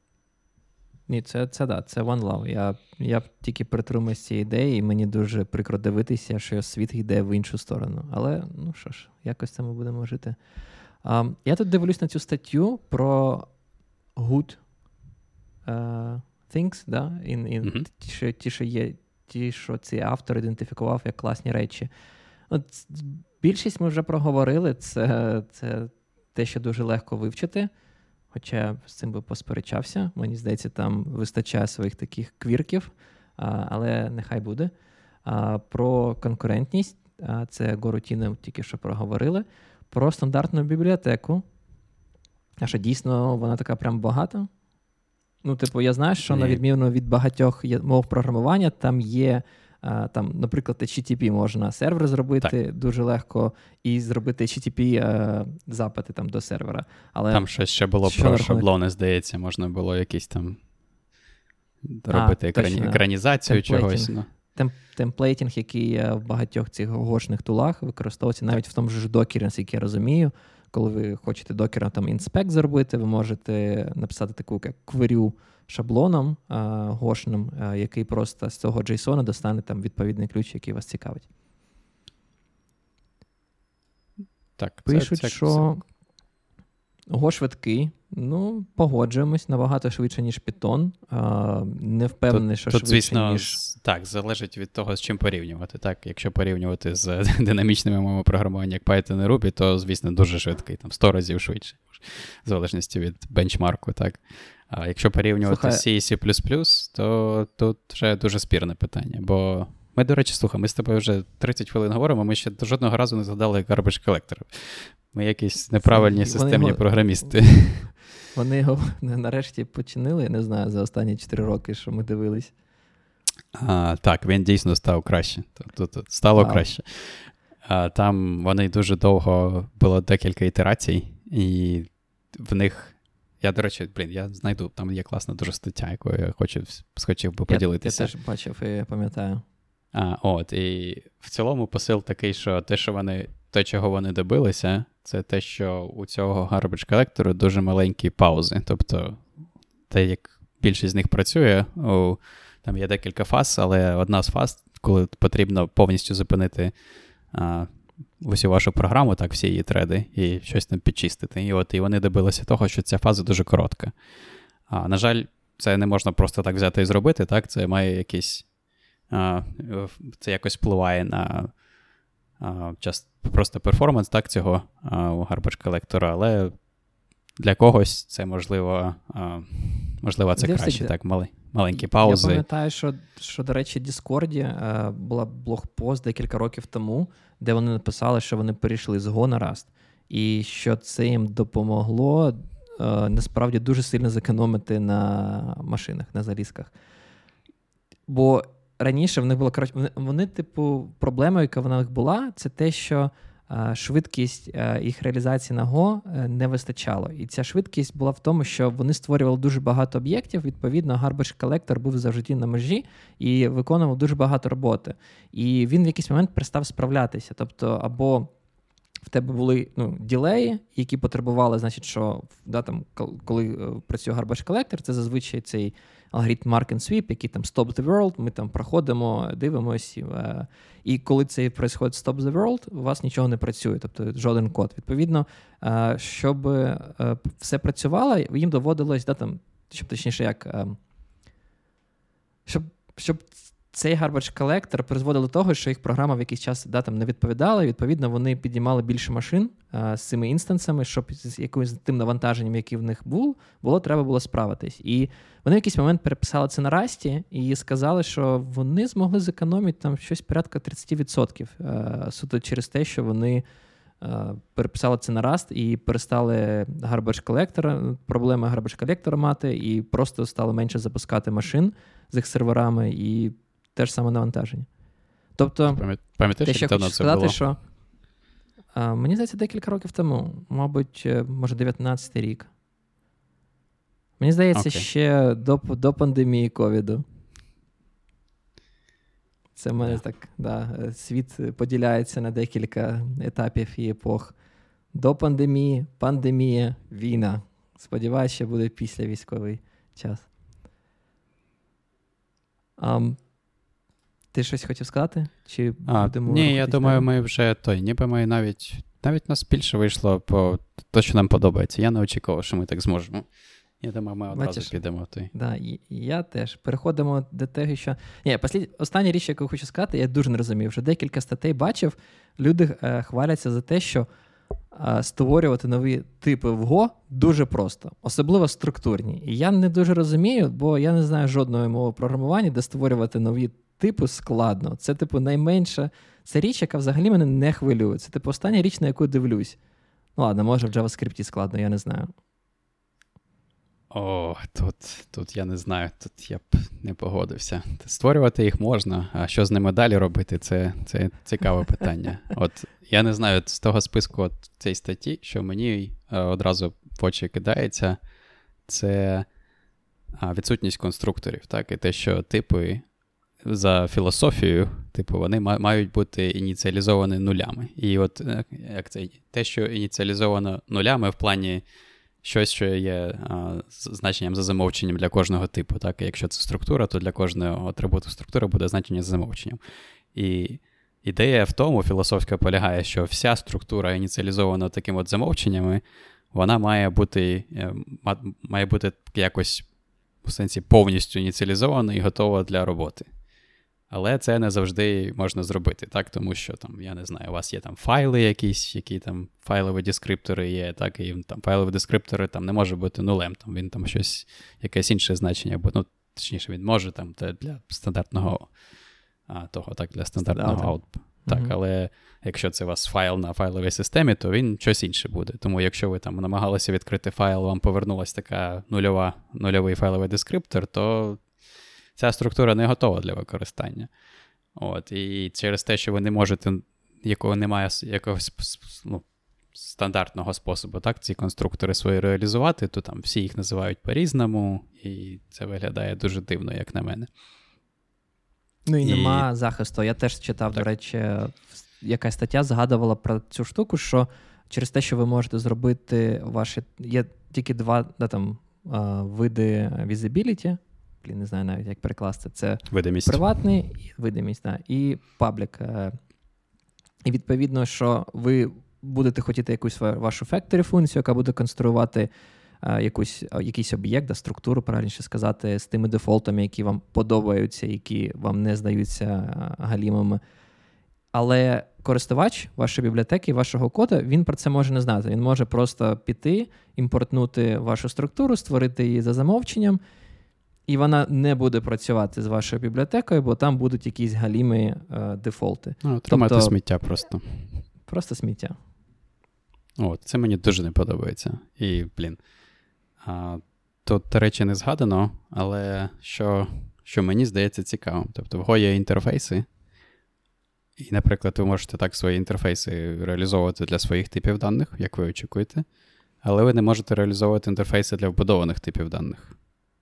Ні, це це да, це One Love. Я я тільки притримуюсь цієї ідеї, і мені дуже прикро дивитися, що світ йде в іншу сторону. Але ну що ж, якось це ми будемо жити. А, Я тут дивлюсь на цю статтю про good uh, things, да? In, in, mm-hmm. ті, що, ті, що є, ті, що цей автор ідентифікував як класні речі. От Більшість ми вже проговорили, це, це те, що дуже легко вивчити. Хоча з цим би посперечався. Мені здається, там вистачає своїх таких квірків, але нехай буде. Про конкурентність, це Горутіни тільки що проговорили. Про стандартну бібліотеку. А що дійсно вона така прям багата. Ну, типу, я знаю, що Ні. на відміну від багатьох мов програмування, там є там, наприклад, HTTP можна сервер зробити так. дуже легко і зробити HTTP е, запити там до сервера. Але Там щось ще було що про рахунок... шаблони, здається, можна було якісь там робити екрані... екранізацію чогось. Ну. Тем, темплейтінг, який в багатьох цих гошних тулах використовується навіть в тому ж докері, наскільки я розумію. Коли ви хочете докера там інспект зробити, ви можете написати таку як кверю шаблоном а, гошним, а, який просто з цього JSON достане там відповідний ключ, який вас цікавить. Так, Пишуть, це, це, що Го швидкий. Ну, погоджуємось набагато швидше, ніж Python. А, Не впевнений, що тут, швидше, звісно, ніж... Так, залежить від того, з чим порівнювати. Так, Якщо порівнювати з динамічними мовами програмування, як Python і Ruby, то, звісно, дуже швидкий, там 100 разів швидше, в залежності від бенчмарку. так. А якщо порівнювати з C і C, то тут вже дуже спірне питання. Бо ми, до речі, слухай, ми з тобою вже 30 хвилин говоримо, ми ще жодного разу не згадали garbage collector. Ми якісь неправильні системні його... програмісти. Вони його нарешті починили, я не знаю, за останні 4 роки, що ми дивились. А, Так, він дійсно став краще. Тут стало wow. краще. А, Там вони дуже довго було декілька ітерацій, і в них я, до речі, блін, я знайду, там є класна дуже стаття, якою я хочу схотів би поділитися. Я, я теж бачив і пам'ятаю. А, От, і в цілому посил такий, що те, що вони, те, чого вони добилися, це те, що у цього garbage колектору дуже маленькі паузи. Тобто, те, як більшість з них працює, у, там є декілька фаз, але одна з фаз, коли потрібно повністю зупинити а, усю вашу програму, так, всі її треди, і щось там підчистити. І от і вони добилися того, що ця фаза дуже коротка. А, На жаль, це не можна просто так взяти і зробити, так? Це має якийсь. А, Це якось впливає на а, час, просто перформанс так, цього Garbage Collector, але для когось це можливо, а, можливо, це Де краще, так, мали, маленькі паузи. Я пам'ятаю, що, що до речі, в Discord була блогпост декілька років тому, де вони написали, що вони перейшли з Go на Rust, і що це їм допомогло е, насправді дуже сильно зекономити на машинах, на залізках. Бо раніше в них було коротше, вони, типу, проблема, яка в них була, це те, що е, швидкість е, їх реалізації на Go не вистачало. І ця швидкість була в тому, що вони створювали дуже багато об'єктів. Відповідно, Garbage Collector був завжди на межі і виконував дуже багато роботи. І він в якийсь момент перестав справлятися. Тобто, або в тебе були ну, ділеї, які потребували, значить, що да, там, коли е, працює Garbage Collector, це зазвичай цей алгоритм Mark and Sweep, який там Stop the World, ми там проходимо, дивимося. Е, і коли це відбувається Stop the World, у вас нічого не працює, тобто жоден код. Відповідно, е, щоб все працювало, їм доводилось, да, там, щоб точніше, як. Щоб щоб цей garbage collector призводив до того, що їх програма в якийсь час да, там, не відповідала, відповідно вони підіймали більше машин а, з цими інстансами, щоб з якимось тим навантаженням, яке в них був, було, треба було справитись. І вони в якийсь момент переписали це на расті і сказали, що вони змогли зекономити там щось порядка 30%. А, суто через те, що вони. Переписали це на Rust і перестали garbage collector, проблеми garbage collector мати, і просто стало менше запускати машин з їх серверами, і те ж саме навантаження. Тобто, Пам'ятаєш, те, що хочу сказати, було? що а, мені здається, декілька років тому, мабуть, е, може, 19 й рік. Мені здається, okay. ще до до пандемії ковіду. Це в мене так, да, світ поділяється на декілька етапів і епох. До пандемії, пандемія, війна. Сподіваюся, буде після військовий час. А, Ти щось хотів сказати? Чи а, будемо Ні, я думаю, ми вже той, ніби ми навіть навіть нас більше вийшло по те, що нам подобається. Я не очікував, що ми так зможемо. Я думаю, ми одразу Бачиш, підемо в той. Да, і, Я теж. Переходимо до того, що. Ні, послід... Остання річ, яку хочу сказати, я дуже не розумію. Вже декілька статей бачив. Люди е, хваляться за те, що е, створювати нові типи в Go дуже просто, особливо структурні. І я не дуже розумію, бо я не знаю жодної мови програмування, де створювати нові типу складно. Це, типу, найменша це річ, яка взагалі мене не хвилює. Це типу остання річ, на яку дивлюсь. Ну ладно, може в JavaScript складно, я не знаю. О, тут тут я не знаю, тут я б не погодився. Створювати їх можна, а що з ними далі робити, це це цікаве питання. От я не знаю з того списку от цієї статті, що мені е, одразу в очі кидається, це відсутність конструкторів, так, і те, що типи за філософією, типу, вони мають бути ініціалізовані нулями. І от е, як це те, що ініціалізовано нулями в плані щось, що є а, значенням за замовченням для кожного типу. Так? Якщо це структура, то для кожного атрибуту структури буде значення за замовченням. І ідея в тому, філософська полягає, що вся структура ініціалізована таким от замовченнями, вона має бути е, має бути якось в сенсі повністю ініціалізована і готова для роботи. Але це не завжди можна зробити, так? Тому що там, я не знаю, у вас є там файли якісь, які там файлові дескриптори є, так, і там файлові дескриптори там не може бути нулем, там він там щось, якесь інше значення, бо, ну, точніше, він може там для стандартного а, того, так, для стандартного output. Так, mm-hmm. але якщо це у вас файл на файловій системі, то він щось інше буде. Тому якщо ви там намагалися відкрити файл, вам повернулася така нульова, нульовий файловий дескриптор, то ця структура не готова для використання. От, І через те, що ви не можете, якого немає якогось ну, стандартного способу, так, ці конструктори свої реалізувати, то там всі їх називають по-різному, і це виглядає дуже дивно, як на мене. Ну і, і... нема захисту. Я теж читав, так. до речі, якась стаття згадувала про цю штуку, що через те, що ви можете зробити ваші. Є тільки два да, там, види візибіліті, блін, не знаю навіть, як перекласти. Це видимість. приватний видимість, да, і паблік. Е. І відповідно, що ви будете хотіти якусь вашу factory функцію, яка буде конструювати е, якусь, якийсь об'єкт, да, структуру, правильніше сказати, з тими дефолтами, які вам подобаються, які вам не здаються е, галімими. Але користувач вашої бібліотеки, вашого кода, він про це може не знати. Він може просто піти, імпортнути вашу структуру, створити її за замовченням і вона не буде працювати з вашою бібліотекою, бо там будуть якісь галімі е, дефолти. Ну, Отримати тобто, сміття просто. Просто сміття. От, Це мені дуже не подобається. І, блін. А, Тут, до речі, не згадано, але що що мені здається цікавим. Тобто, в Go є інтерфейси. І, наприклад, ви можете так свої інтерфейси реалізовувати для своїх типів даних, як ви очікуєте, але ви не можете реалізовувати інтерфейси для вбудованих типів даних.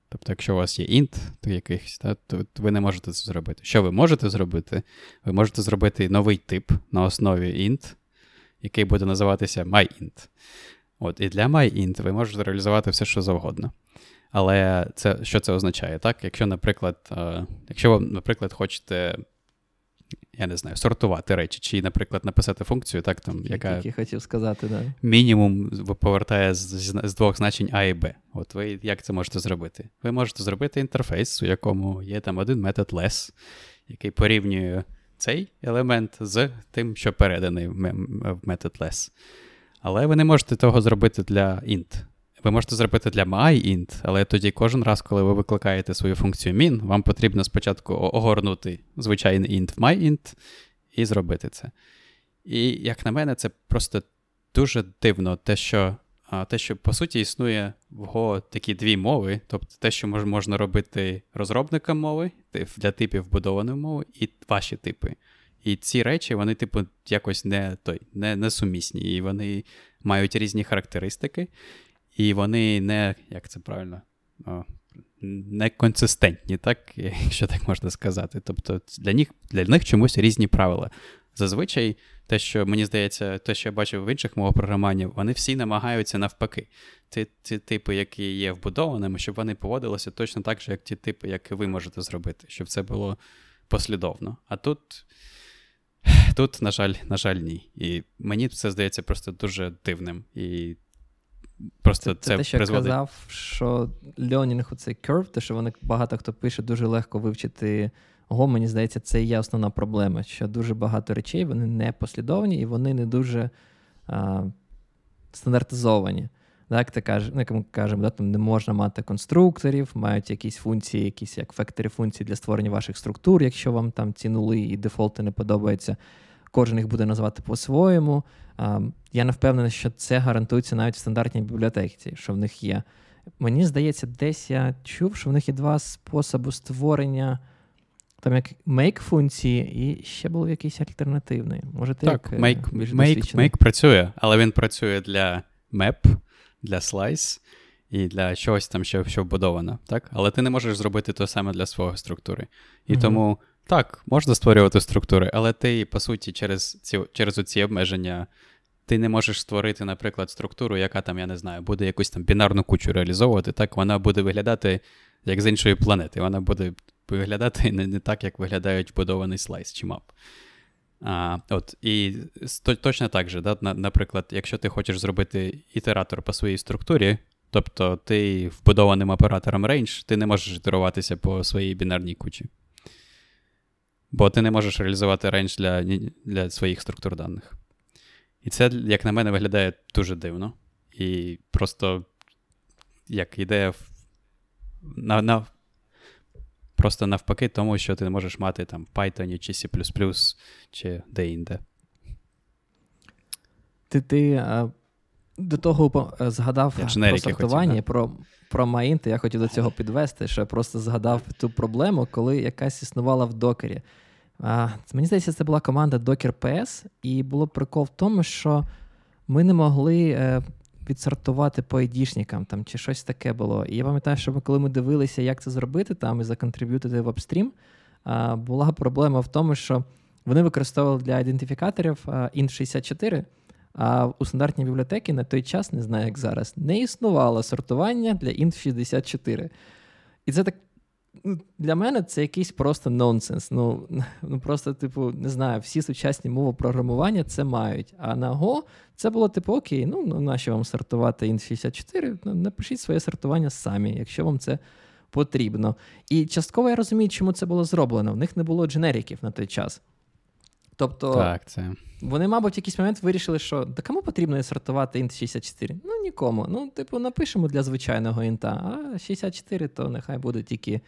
Тобто, якщо у вас є int, то якийсь, та, то ви не можете це зробити. Що ви можете зробити? Ви можете зробити новий тип на основі int, який буде називатися myInt. От, І для myInt ви можете реалізувати все, що завгодно. Але це, що це означає? так? Якщо, наприклад, е, якщо ви, наприклад, хочете я не знаю, сортувати речі, чи, наприклад, написати функцію, так там, яка Які хотів сказати, да. мінімум повертає з, з, з двох значень А і Б. От ви як це можете зробити? Ви можете зробити інтерфейс, у якому є там один метод less, який порівнює цей елемент з тим, що переданий в метод less. Але ви не можете того зробити для int. Ви можете зробити для myInt, але тоді кожен раз, коли ви викликаєте свою функцію min, вам потрібно спочатку огорнути звичайний int в myInt і зробити це. І, як на мене, це просто дуже дивно, те, що, те, що по суті існує в Go такі дві мови, тобто те, що можна робити розробникам мови для типів вбудованої мови, і ваші типи. І ці речі, вони, типу, якось не той, не, не сумісні, і вони мають різні характеристики. І вони не, як це правильно? О, неконсистентні, так, якщо так можна сказати. Тобто для них для них чомусь різні правила. Зазвичай, те, що мені здається, те, що я бачив в інших мовах програмування, вони всі намагаються навпаки. Ті, ті типи, які є вбудованими, щоб вони поводилися точно так же, як ті типи, які ви можете зробити, щоб це було послідовно. А тут, тут, на жаль, на жаль, ні. І мені це здається просто дуже дивним. І Просто це, це те, що призводить... я казав, що learning – це curve, те, що вони багато хто пише, дуже легко вивчити Го, мені здається, це і є основна проблема, що дуже багато речей вони не послідовні і вони не дуже а, стандартизовані. Так, ти кажеш, ну, як ми кажемо, да, там не можна мати конструкторів, мають якісь функції, якісь як фекторі функції для створення ваших структур, якщо вам там ці нули і дефолти не подобаються. Кожен їх буде назвати по-своєму. Я не впевнений, що це гарантується навіть в стандартній бібліотеці, що в них є. Мені здається, десь я чув, що в них є два способи створення там як make функції, і ще був якийсь альтернативний. Може, ти так, як make, більш make, make працює, але він працює для map, для slice і для чогось там, що що вбудовано. так? Але ти не можеш зробити те саме для свого структури. І mm тому так, можна створювати структури, але ти, по суті, через ці через ці обмеження. Ти не можеш створити, наприклад, структуру, яка там, я не знаю, буде якусь там бінарну кучу реалізовувати, так вона буде виглядати як з іншої планети. Вона буде виглядати не, не так, як виглядають вбудований слайс чи мап. А, от, І точно так же, да, наприклад, якщо ти хочеш зробити ітератор по своїй структурі, тобто ти вбудованим оператором range, ти не можеш ітеруватися по своїй бінарній кучі. Бо ти не можеш реалізувати рейндж для для своїх структур даних. І це, як на мене, виглядає дуже дивно. І просто як ідея на, на, Просто навпаки, тому що ти не можеш мати там в Python чи C, чи де-інде. Ти ти а, до того згадав про сортування, про про Маїнти. Я хотів до цього підвести, що я просто згадав ту проблему, коли якась існувала в докері. А, Мені здається, це була команда Docker PS, і було прикол в тому, що ми не могли. Е, відсортувати по айдішникам там, чи щось таке було. І я пам'ятаю, що ми, коли ми дивилися, як це зробити там і законтриб'ютити в апстрім, була проблема в тому, що вони використовували для ідентифікаторів int64, а у стандартній бібліотеці на той час, не знаю, як зараз, не існувало сортування для int64. І це так Ну, для мене це якийсь просто нонсенс. Ну, ну просто, типу, не знаю, всі сучасні мови програмування це мають. А на Go це було типу, окей, ну, ну нащо вам сортувати int64? Ну, напишіть своє сортування самі, якщо вам це потрібно. І частково я розумію, чому це було зроблено. В них не було дженериків на той час. Тобто так, це. вони, мабуть, в якийсь момент вирішили, що да кому потрібно сортувати int 64? Ну, нікому. Ну, типу, напишемо для звичайного інта, а 64 то нехай буде тільки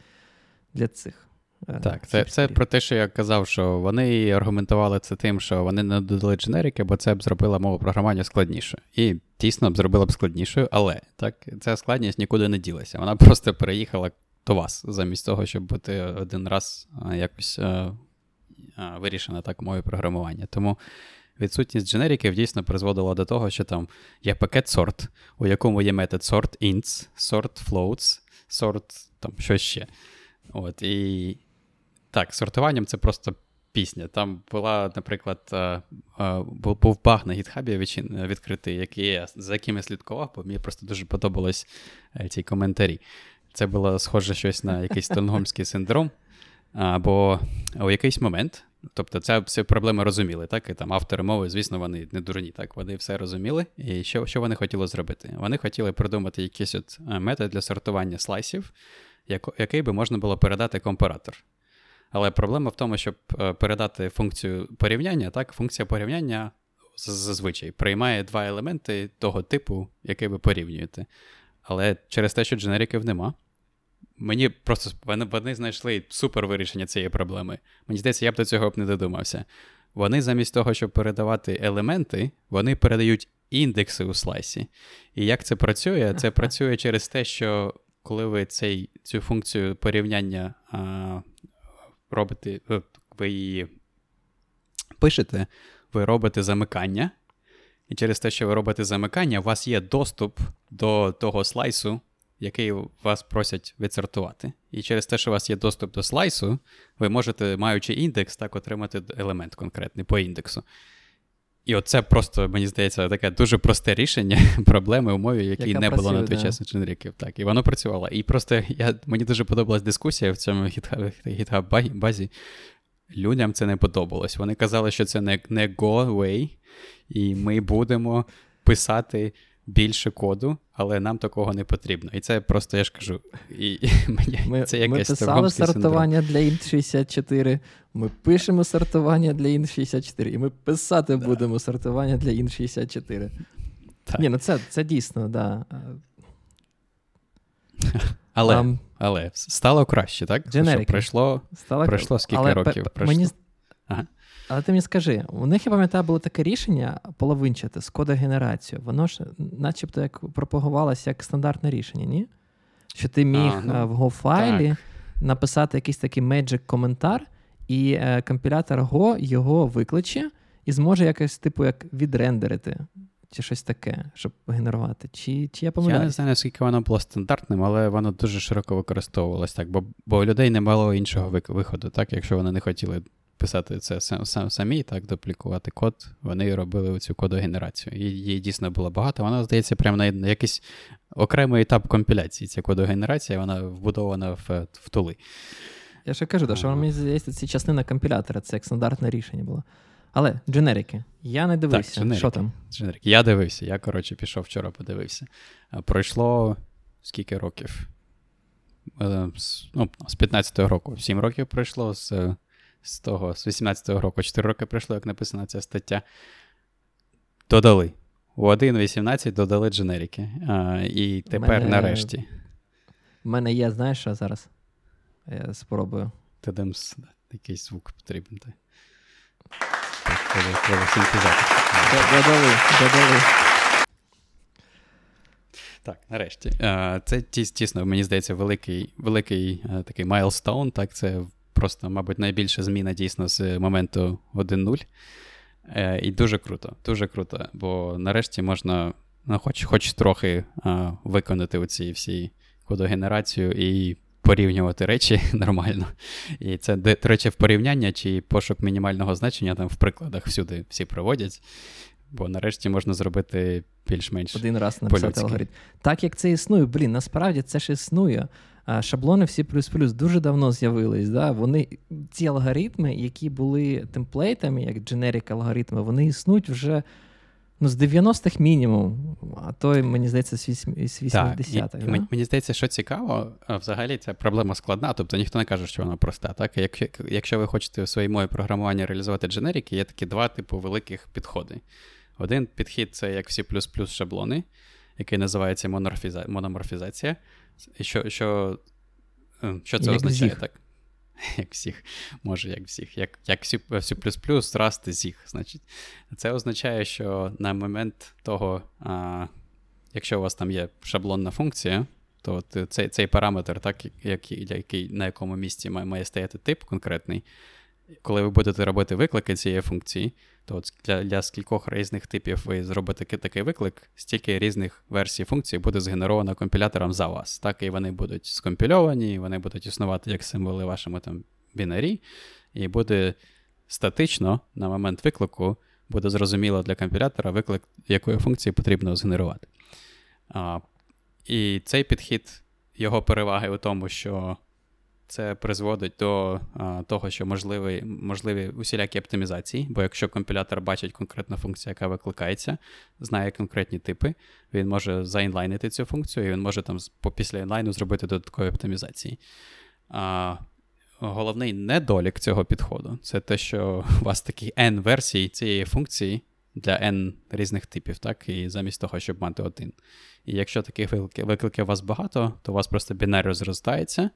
для цих. Е, так, це це про те, що я казав, що вони аргументували це тим, що вони не додали дженерики, бо це б зробило мову програмування складніше. І дійсно б зробила б складнішою, але так, ця складність нікуди не ділася. Вона просто переїхала до вас, замість того, щоб бути один раз якось а, а, вирішена так мовою програмування. Тому відсутність дженериків дійсно призводила до того, що там є пакет сорт, у якому є метод sort ints, sort floats, sort там щось ще. От, І так, сортуванням це просто пісня. Там була, наприклад, е, е, був баг на гітхабі відкритий, який, за яким я слідкував, бо мені просто дуже подобались е, ці коментарі. Це було схоже щось на якийсь стонгомський синдром. Бо у якийсь момент, тобто це всі проблеми розуміли, так? І там автори мови, звісно, вони не дурні, так, вони все розуміли. І що що вони хотіли зробити? Вони хотіли придумати якийсь от метод для сортування слайсів, який би можна було передати компаратор. Але проблема в тому, щоб е, передати функцію порівняння, так, функція порівняння зазвичай приймає два елементи того типу, який ви порівнюєте. Але через те, що дженериків нема, мені просто вони, вони знайшли супер вирішення цієї проблеми. Мені здається, я б до цього б не додумався. Вони замість того, щоб передавати елементи, вони передають індекси у слайсі. І як це працює? Це працює через те, що коли ви цей, цю функцію порівняння а, робите, е, ви її пишете, ви робите замикання. І через те, що ви робите замикання, у вас є доступ до того слайсу, який вас просять відсортувати. І через те, що у вас є доступ до слайсу, ви можете, маючи індекс, так отримати елемент конкретний по індексу. І оце просто, мені здається, таке дуже просте рішення проблеми умові, які Яка не працює, було на той да. час дженериків. Так, і воно працювало. І просто я, мені дуже подобалась дискусія в цьому GitHub базі. Людям це не подобалось. Вони казали, що це не, не go way, і ми будемо писати більше коду, але нам такого не потрібно. І це просто я ж кажу. І, і мені, Ми це якесь ми писали сортування синдром. для int64, ми пишемо сортування для int64, і ми писати да. будемо сортування для int64. Так. Ні, ну це це дійсно, да. Але um, але стало краще, так? Що Пройшло стало... пройшло скільки але, років? Пройшло? Мені... Ага. Але ти мені скажи, у них, я пам'ятаю, було таке рішення половинчате з кодогенерацією. Воно ж начебто як пропагувалося як стандартне рішення, ні? Що ти міг а, ну, в Go-файлі написати якийсь такий magic коментар, і е, компілятор Go його викличе і зможе якось, типу, як відрендерити. Чи щось таке, щоб генерувати? Чи чи я помиляюсь? Я не знаю, наскільки воно було стандартним, але воно дуже широко використовувалось так, бо бо у людей не було іншого виходу, так, якщо вони не хотіли писати це сам, самі, так, дуплікувати код, вони робили цю кодогенерацію. Її дійсно було багато. Вона, здається, прямо на якийсь окремий етап компіляції. Ця кодогенерація, вона вбудована в, в тули. Я ще кажу, що мені здається, це частина компілятора, це як стандартне рішення було. Але дженерики. Я не дивився. Так, дженерики. Що там? Дженерики. Я дивився. Я, коротше, пішов вчора, подивився. Пройшло скільки років? Е, ну, З 15-го року. Сім років пройшло з з того, з 18-го року, 4 роки пройшло, як написана ця стаття. Додали. У 1.18 додали generic и. А, І тепер мене... нарешті. У мене є, знаєш, що зараз? Я спробую. Тедемс, якийсь звук потрібен. Так. Додали, додали. Так, нарешті. Це дійсно, мені здається, великий великий такий milestone. Так, це просто, мабуть, найбільша зміна дійсно з моменту 1.0. Е, І дуже круто, дуже круто. Бо нарешті можна, ну, хоч хоч трохи а, виконати оці всі кодогенерацію і порівнювати речі нормально. І це, до речі, в порівняння чи пошук мінімального значення там в прикладах всюди всі проводять. Бо нарешті можна зробити більш-менш. Один раз написати алгоритм. Так як це існує, блін, насправді це ж існує. Шаблони всі плюс-плюс дуже давно з'явились. Да? Вони, Ці алгоритми, які були темплейтами, як дженерик алгоритми, вони існують вже ну, з 90-х мінімум, а то, мені здається, з 80-х. Так, да? Мені здається, що цікаво, взагалі ця проблема складна, тобто ніхто не каже, що вона проста. Так? Якщо якщо ви хочете у своїй мові програмування реалізувати дженерики, є такі два типу великих підходи. Один підхід це як всі плюс-плюс шаблони, який називається мономорфізація. Що що, е, що це як означає всіх. так? Як всіх, може, як всіх, як як всі, всі плюс-плюс, расти зіх. Значить, Це означає, що на момент того, а, якщо у вас там є шаблонна функція, то цей цей параметр, так, який, який, на якому місці має, має стояти тип конкретний, коли ви будете робити виклики цієї функції, то для для скількох різних типів ви зробите такий виклик, стільки різних версій функцій буде згенеровано компілятором за вас. Так, і вони будуть скомпільовані, вони будуть існувати як символи вашому там бінарі, і буде статично на момент виклику, буде зрозуміло для компілятора виклик, якої функції потрібно згенерувати. А, І цей підхід, його переваги у тому, що це призводить до а, того, що можливі можливі усілякі оптимізації, бо якщо компілятор бачить конкретну функцію, яка викликається, знає конкретні типи, він може заінлайнити цю функцію, і він може там після інлайну зробити додаткові оптимізації. А, Головний недолік цього підходу це те, що у вас такі N версій цієї функції для N різних типів, так, і замість того, щоб мати один. І якщо таких викликів у вас багато, то у вас просто бінар розростається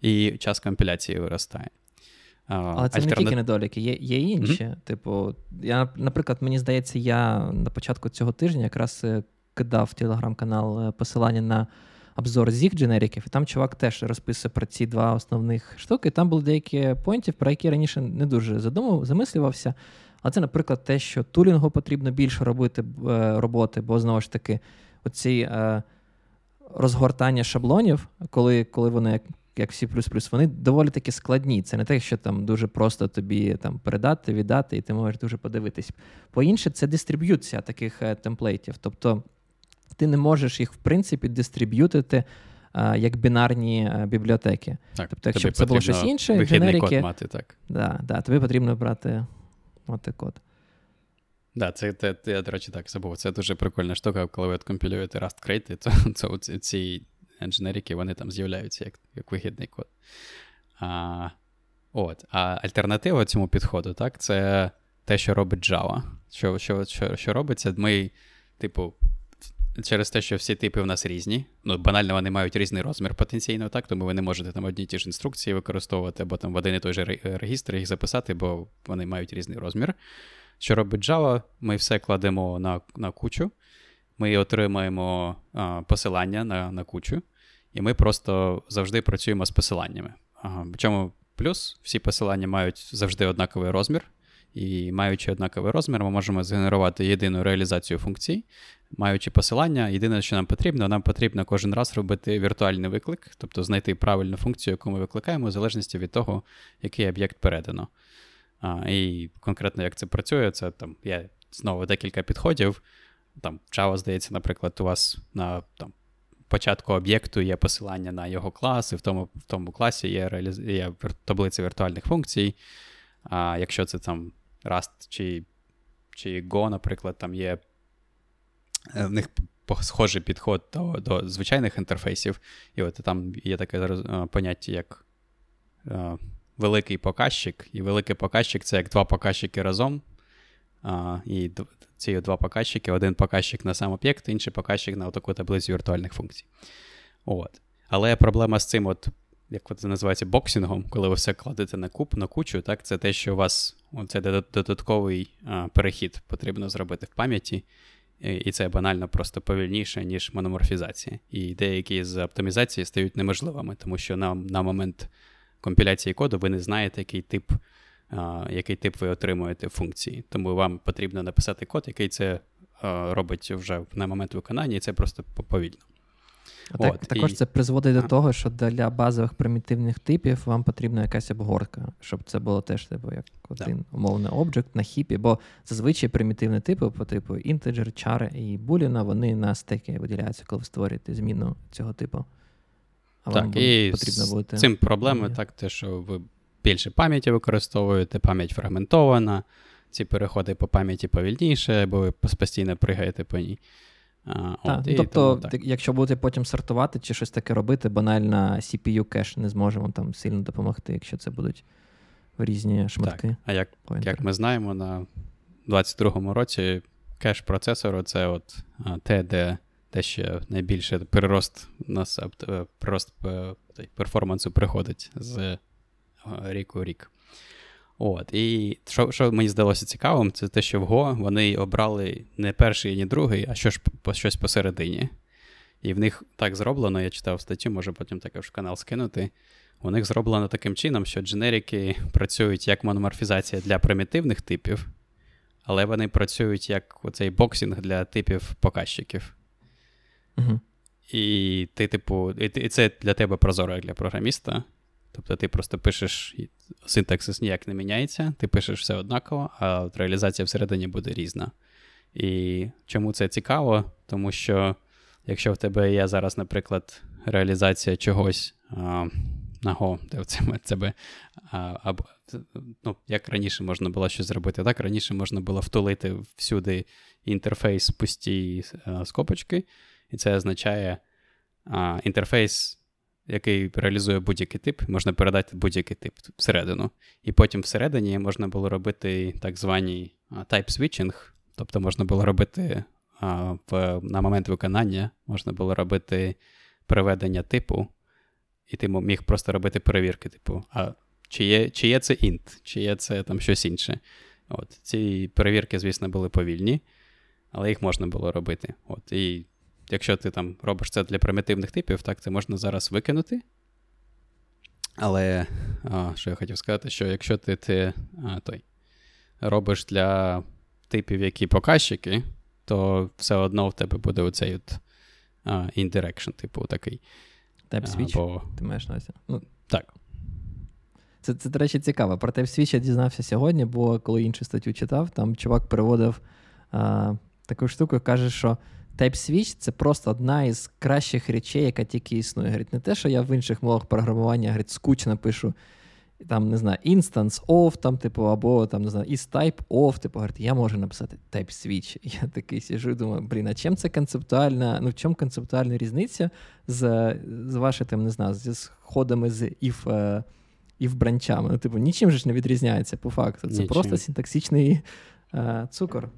і час компіляції виростає. Але це Альтерна... не тільки недоліки, є є інші. Mm-hmm. Типу, я, наприклад, мені здається, я на початку цього тижня якраз е, кидав в телеграм-канал е, посилання на обзор зіх дженериків, і там чувак теж розписує про ці два основних штуки. Там були деякі поінтів, про які раніше не дуже задумав, замислювався. А це, наприклад, те, що тулінгу потрібно більше робити е, роботи, бо знову ж таки, оці е, розгортання шаблонів, коли коли вони, як як C++, вони доволі таки складні. Це не те, що там дуже просто тобі там передати, віддати, і ти можеш дуже подивитись. По-інше, це дистриб'юція таких е, темплейтів. Тобто ти не можеш їх, в принципі, дистриб'ютити як бінарні бібліотеки. Так, Тобто, якщо б це було щось інше, генерики, код мати, так. Да, да, тобі потрібно брати мати от. Да, це, це, я, до речі, так забув. Це дуже прикольна штука, коли ви откомпілюєте Rust Crate, то, то ці інженерики, вони там з'являються як як вигідний код. А, от, А альтернатива цьому підходу, так, це те, що робить Java. Що що, що, що робиться? Ми, типу, через те, що всі типи в нас різні. Ну, банально, вони мають різний розмір потенційно, так, тому ви не можете там одні і ті ж інструкції використовувати, або там в один і той же регістр їх записати, бо вони мають різний розмір. Що робить Java? Ми все кладемо на на кучу, ми отримаємо а, посилання на на кучу, і ми просто завжди працюємо з посиланнями. Ага. Чому плюс всі посилання мають завжди однаковий розмір. І маючи однаковий розмір, ми можемо згенерувати єдину реалізацію функцій. Маючи посилання, єдине, що нам потрібно, нам потрібно кожен раз робити віртуальний виклик, тобто знайти правильну функцію, яку ми викликаємо, в залежності від того, який об'єкт передано. А, І конкретно як це працює, це там є знову декілька підходів. Там Java, здається, наприклад, у вас на там, початку об'єкту є посилання на його клас, і в тому в тому класі є реаліз... є таблиця віртуальних функцій. А якщо це там Rust чи чи Go, наприклад, там є е, в них схожий підход до до звичайних інтерфейсів. І от там є таке е, поняття, як е, великий показчик, і великий показчик це як два показчики разом. А, І ці два показчики: один показчик на сам об'єкт, інший показчик на таку таблицю віртуальних функцій. От. Але проблема з цим, от, як це називається, боксингом, коли ви все кладете на куб, на кучу, так, це те, що у вас це додатковий а, перехід потрібно зробити в пам'яті. І це банально просто повільніше, ніж мономорфізація. І деякі з оптимізації стають неможливими, тому що на на момент компіляції коду ви не знаєте, який тип який тип ви отримуєте функції. Тому вам потрібно написати код, який це робить вже на момент виконання, і це просто повільно. Так, От, Також і... це призводить до того, що для базових примітивних типів вам потрібна якась обгортка, щоб це було теж типу, як один да. умовний об'єкт на хіпі, бо зазвичай примітивні типи, по типу інтеджер, char і boolean, вони на стеки виділяються, коли ви створюєте зміну цього типу. А так, вам і потрібно бути. Цим проблеми, так, те, що ви більше пам'яті використовуєте, пам'ять фрагментована, ці переходи по пам'яті повільніше, бо ви постійно пригаєте по ній. А, так, от, ну, Тобто, тому, так. якщо будете потім сортувати чи щось таке робити, банально CPU кеш не зможемо там сильно допомогти, якщо це будуть різні шматки. Так. А як як ми знаємо, на 22-му році кеш процесору це от те, де те, що найбільше прирост нас е, прирост е, перформансу приходить з рік у рік. От, І що що мені здалося цікавим, це те, що в Go вони обрали не перший, ні другий, а що ж, щось посередині. І в них так зроблено, я читав статтю, може потім також в канал скинути. У них зроблено таким чином, що дженерики працюють як мономорфізація для примітивних типів, але вони працюють як оцей боксинг для типів показчиків. Угу. І ти, типу, і це для тебе прозоро, як для програміста. Тобто ти просто пишеш, синтаксис ніяк не міняється, ти пишеш все однаково, а реалізація всередині буде різна. І чому це цікаво? Тому що якщо в тебе є зараз, наприклад, реалізація чогось а, на Go, де в тебе, а, ну, як раніше можна було щось зробити, так раніше можна було втулити всюди інтерфейс пусті а, скобочки, і це означає а, інтерфейс який реалізує будь-який тип, можна передати будь-який тип всередину. І потім всередині можна було робити так званий type switching, тобто можна було робити а, в, на момент виконання, можна було робити переведення типу, і ти міг просто робити перевірки, типу, а чи є чи є це int, чи є це там щось інше. От, Ці перевірки, звісно, були повільні, але їх можна було робити. От, І якщо ти там робиш це для примітивних типів, так це можна зараз викинути. Але а, що я хотів сказати, що якщо ти ти а, той, робиш для типів, які показчики, то все одно в тебе буде оцей от indirection, типу, такий. Type-switch? Або... Ти маєш на увазі? Ну, Так. Це, це, до речі, цікаво. Про TypeSwitch я дізнався сьогодні, бо коли іншу статтю читав, там чувак переводив а, таку штуку, каже, що TypeSwitch це просто одна із кращих речей, яка тільки існує. Говорить, не те, що я в інших мовах програмування говорить, скучно пишу. Там, не знаю, instance of, там, типу, або там, не знаю, is type of, типу, говорить, я можу написати type switch. Я такий сижу і думаю, блін, а чим це концептуальна, ну в чому концептуальна різниця з з вашими, там, не знаю, зі сходами з if, uh, if бранчами? Ну, типу, нічим же ж не відрізняється по факту. Це Нічим. просто синтаксичний uh, цукор.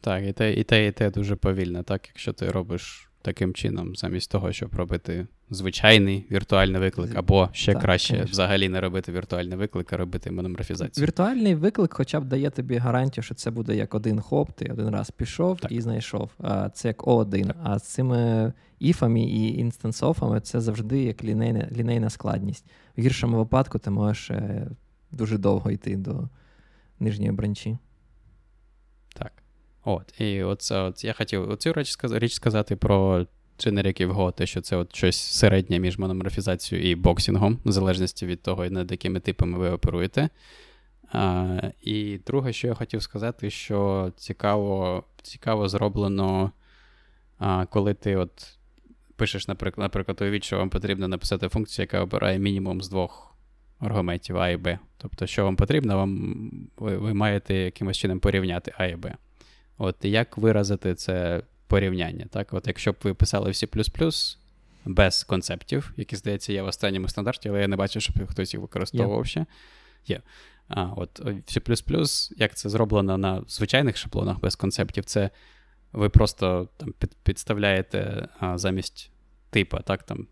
Так, і те, і те, і те дуже повільно, так, якщо ти робиш таким чином, замість того, щоб робити звичайний віртуальний виклик, або ще так, краще конечно. взагалі не робити віртуальний виклик, а робити мономорфізацію. Віртуальний виклик, хоча б дає тобі гарантію, що це буде як один хоп, ти один раз пішов так. і знайшов. А Це як О1. А з цими іфами і інстансофами це завжди як лінейна, лінейна складність. В гіршому випадку ти можеш е, дуже довго йти до нижньої бранчі. От, І оце, от я хотів оцю річ, річ сказати про дженериків Go, те, що це от щось середнє між мономорфізацією і боксингом, в залежності від того, над якими типами ви оперуєте. А, І друге, що я хотів сказати, що цікаво цікаво зроблено, а, коли ти от пишеш, наприклад, наприклад, уявіть, що вам потрібно написати функцію, яка обирає мінімум з двох аргументів А і Б. Тобто, що вам потрібно, вам ви, ви маєте якимось чином порівняти А і Б. От як виразити це порівняння? Так, от Якщо б ви писали в C без концептів, які, здається, є в останньому стандарті, але я не бачу, щоб хтось їх використовував yeah. ще. Є. А, от C, як це зроблено на звичайних шаблонах без концептів, це ви просто там під, підставляєте а, замість типа, так, там,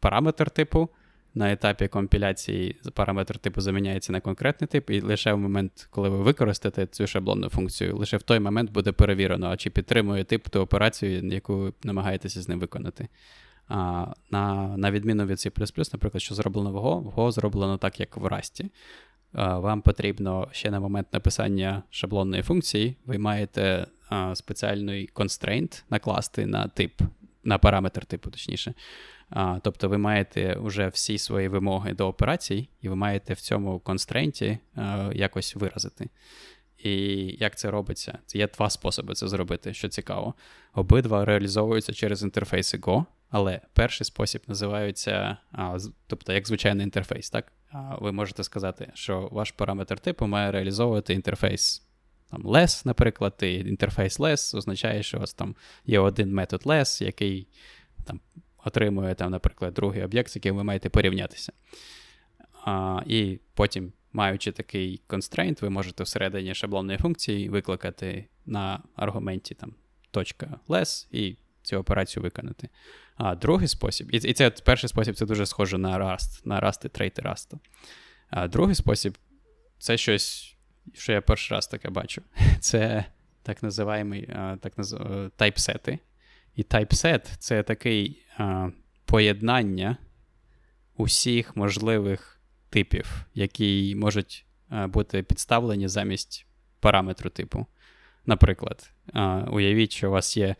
параметр типу, на етапі компіляції параметр типу заміняється на конкретний тип, і лише в момент, коли ви використаєте цю шаблонну функцію, лише в той момент буде перевірено, а чи підтримує тип ту операцію, яку ви намагаєтеся з ним виконати. А, На на відміну від C, наприклад, що зроблено в Go, в Go зроблено так, як в Rust. Вам потрібно ще на момент написання шаблонної функції, ви маєте а, спеціальний constraint накласти на тип, на параметр типу, точніше. А, Тобто ви маєте вже всі свої вимоги до операцій, і ви маєте в цьому constraint і а, якось виразити. І як це робиться? Це є два способи це зробити, що цікаво. Обидва реалізовуються через інтерфейси Go, але перший спосіб називається, а, тобто як звичайний інтерфейс. так? А, Ви можете сказати, що ваш параметр типу має реалізовувати інтерфейс там less, наприклад, і інтерфейс less означає, що у вас там є один метод less, який там отримує, там, наприклад, другий об'єкт, з яким ви маєте порівнятися. А, І потім, маючи такий constraint, ви можете всередині шаблонної функції викликати на аргументі там, .less і цю операцію виконати. А другий спосіб, і і це перший спосіб це дуже схоже на Rust, на Rust і трейти Rust. А другий спосіб це щось, що я перший раз таке бачу. Це так називаємо так наз... тайпсети. І typeset — це такий а, поєднання усіх можливих типів, які можуть а, бути підставлені замість параметру типу. Наприклад, а, уявіть, що у вас є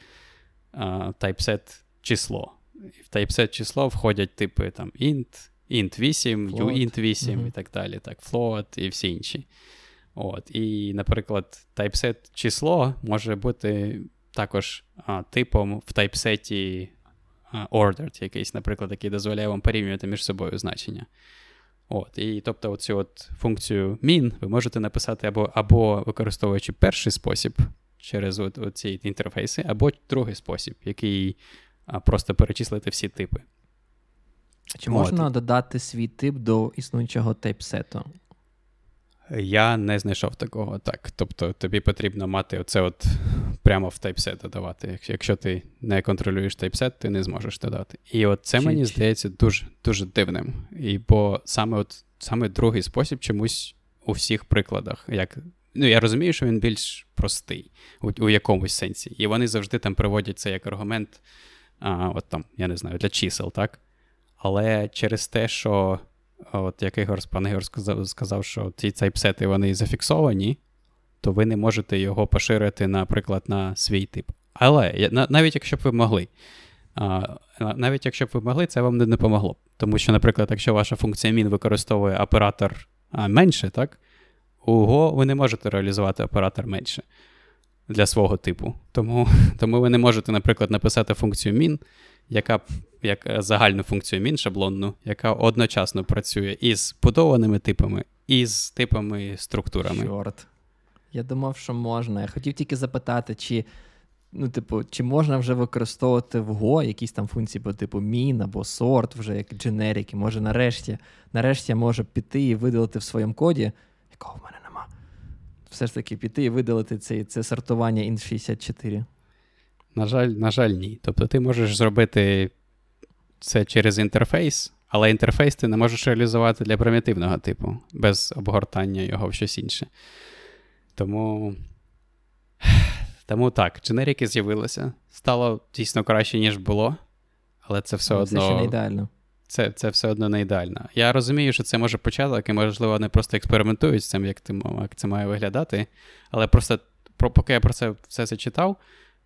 typeset число. В typeset число входять типи там int, int 8, uint 8 mm-hmm. і так далі, так, float і всі інші. От, І, наприклад, typeset число може бути також а, типом в тайпсеті ordered якийсь, наприклад, який дозволяє вам порівнювати між собою значення. От, І тобто оцю от функцію min ви можете написати або або використовуючи перший спосіб через от, оці інтерфейси, або другий спосіб, який а, просто перечислити всі типи. Чи можна от. додати свій тип до існуючого тайпсету? Я не знайшов такого так. Тобто тобі потрібно мати оце от прямо в type set додавати. Якщо ти не контролюєш type set, ти не зможеш додати. І от це мені здається дуже дуже дивним. І Бо саме от саме другий спосіб чомусь у всіх прикладах. як Ну, я розумію, що він більш простий у, у якомусь сенсі. І вони завжди там приводять це як аргумент, а, от там, я не знаю, для чисел, так? Але через те, що от як Ігор пан Ігор сказав, що ці тайпсети вони зафіксовані, то ви не можете його поширити, наприклад, на свій тип. Але навіть якщо б ви могли, Навіть якщо б ви могли, це вам не допомогло. Тому що, наприклад, якщо ваша функція min використовує оператор менше, так, Go ви не можете реалізувати оператор менше для свого типу. Тому тому ви не можете, наприклад, написати функцію min, яка як загальну функцію min шаблонну, яка одночасно працює із будованими типами, і з типами структурами. Чорт. Я думав, що можна. Я хотів тільки запитати, чи ну, типу, чи можна вже використовувати в Go якісь там функції по типу min або sort, вже як дженерики. Може, нарешті нарешті я можу піти і видалити в своєму коді, якого в мене нема. Все ж таки піти і видалити це, це сортування int64. На жаль, на жаль, ні. Тобто ти можеш зробити це через інтерфейс, але інтерфейс ти не можеш реалізувати для примітивного типу, без обгортання його в щось інше. Тому тому так, дженерики з'явилися. Стало дійсно краще, ніж було, але це все одно. Це ще не ідеально. Це це все одно не ідеально. Я розумію, що це може початок, і, можливо, вони просто експериментують з цим, як як це має виглядати. Але просто, поки я про це все це читав,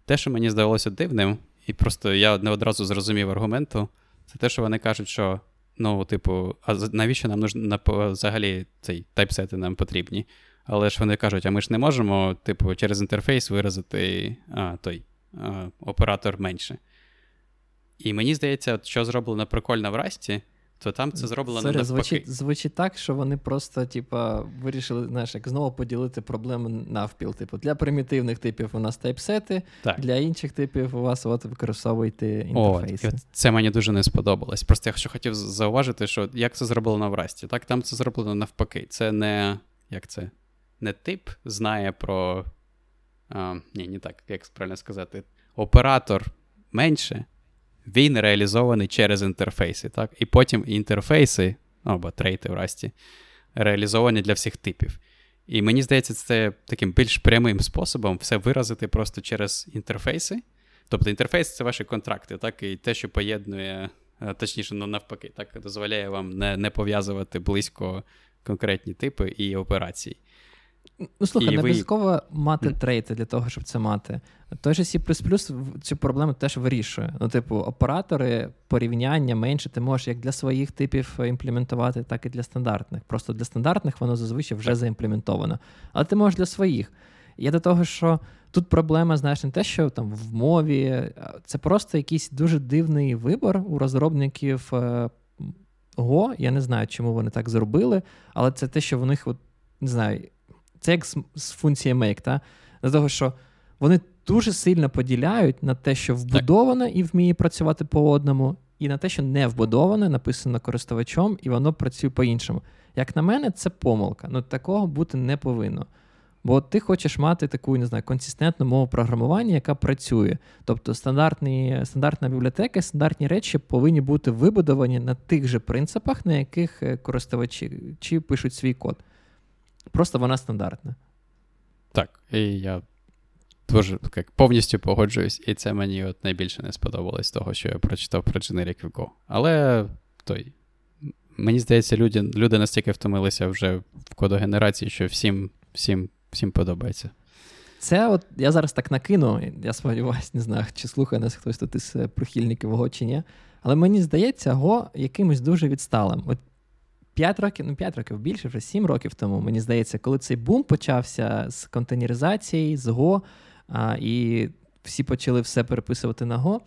те, що мені здавалося дивним, і просто я не одразу зрозумів аргументу, це те, що вони кажуть, що ну, типу, а навіщо нам нужно взагалі цей тайпсети нам потрібні? Але ж вони кажуть, а ми ж не можемо, типу, через інтерфейс виразити а, той а, оператор менше. І мені здається, що зроблено прикольно в Расті, то там це зроблено Sorry, навпаки. Звучить, звучить так, що вони просто, типа, вирішили, знаєш, як знову поділити проблему навпіл. Типу, для примітивних типів у нас тайпсети, так. для інших типів у вас от використовуйте інтерфейси. От, Це мені дуже не сподобалось. Просто я що хотів зауважити, що як це зроблено в Расті. Так, там це зроблено навпаки. Це не як це? Не тип знає про. А, Ні, не так, як правильно сказати. Оператор менше він реалізований через інтерфейси. так? І потім інтерфейси, або трейти в Расті, реалізовані для всіх типів. І мені здається, це таким більш прямим способом все виразити просто через інтерфейси. Тобто інтерфейс це ваші контракти, так, і те, що поєднує, е, точніше, ну навпаки, так дозволяє вам не не пов'язувати близько конкретні типи і операції. Ну, слухай, не ви... обов'язково мати mm. трейти для того, щоб це мати. Той же C цю проблему теж вирішує. Ну, типу, оператори порівняння менше ти можеш як для своїх типів імплементувати, так і для стандартних. Просто для стандартних воно зазвичай вже заімплементовано. Але ти можеш для своїх. Я до того, що тут проблема, знаєш, не те, що там в мові, це просто якийсь дуже дивний вибор у розробників е, Go. Я не знаю, чому вони так зробили, але це те, що в них, от, не знаю. Це як з, з функції make, та? Для того, що вони дуже сильно поділяють на те, що вбудоване і вміє працювати по одному, і на те, що не вбудоване, написано користувачом, і воно працює по-іншому. Як на мене, це помилка. Ну такого бути не повинно. Бо ти хочеш мати таку, не знаю, консистентну мову програмування, яка працює. Тобто стандартна бібліотека, стандартні речі повинні бути вибудовані на тих же принципах, на яких е, користувачі пишуть свій код. Просто вона стандартна. Так, і я дуже як, повністю погоджуюсь, і це мені от найбільше не сподобалось того, що я прочитав про Generic Go. Але той. Мені здається, люди люди настільки втомилися вже в кодогенерації, що всім всім, всім подобається. Це от я зараз так накину, я сподіваюся, не знаю, чи слухає нас хтось тут із е, прихильників Го чи ні. Але мені здається, Го якимось дуже відсталим. От 5 років, ну 5 років більше, вже 7 років тому, мені здається, коли цей бум почався з контейнеризації, з Go, а, і всі почали все переписувати на Go,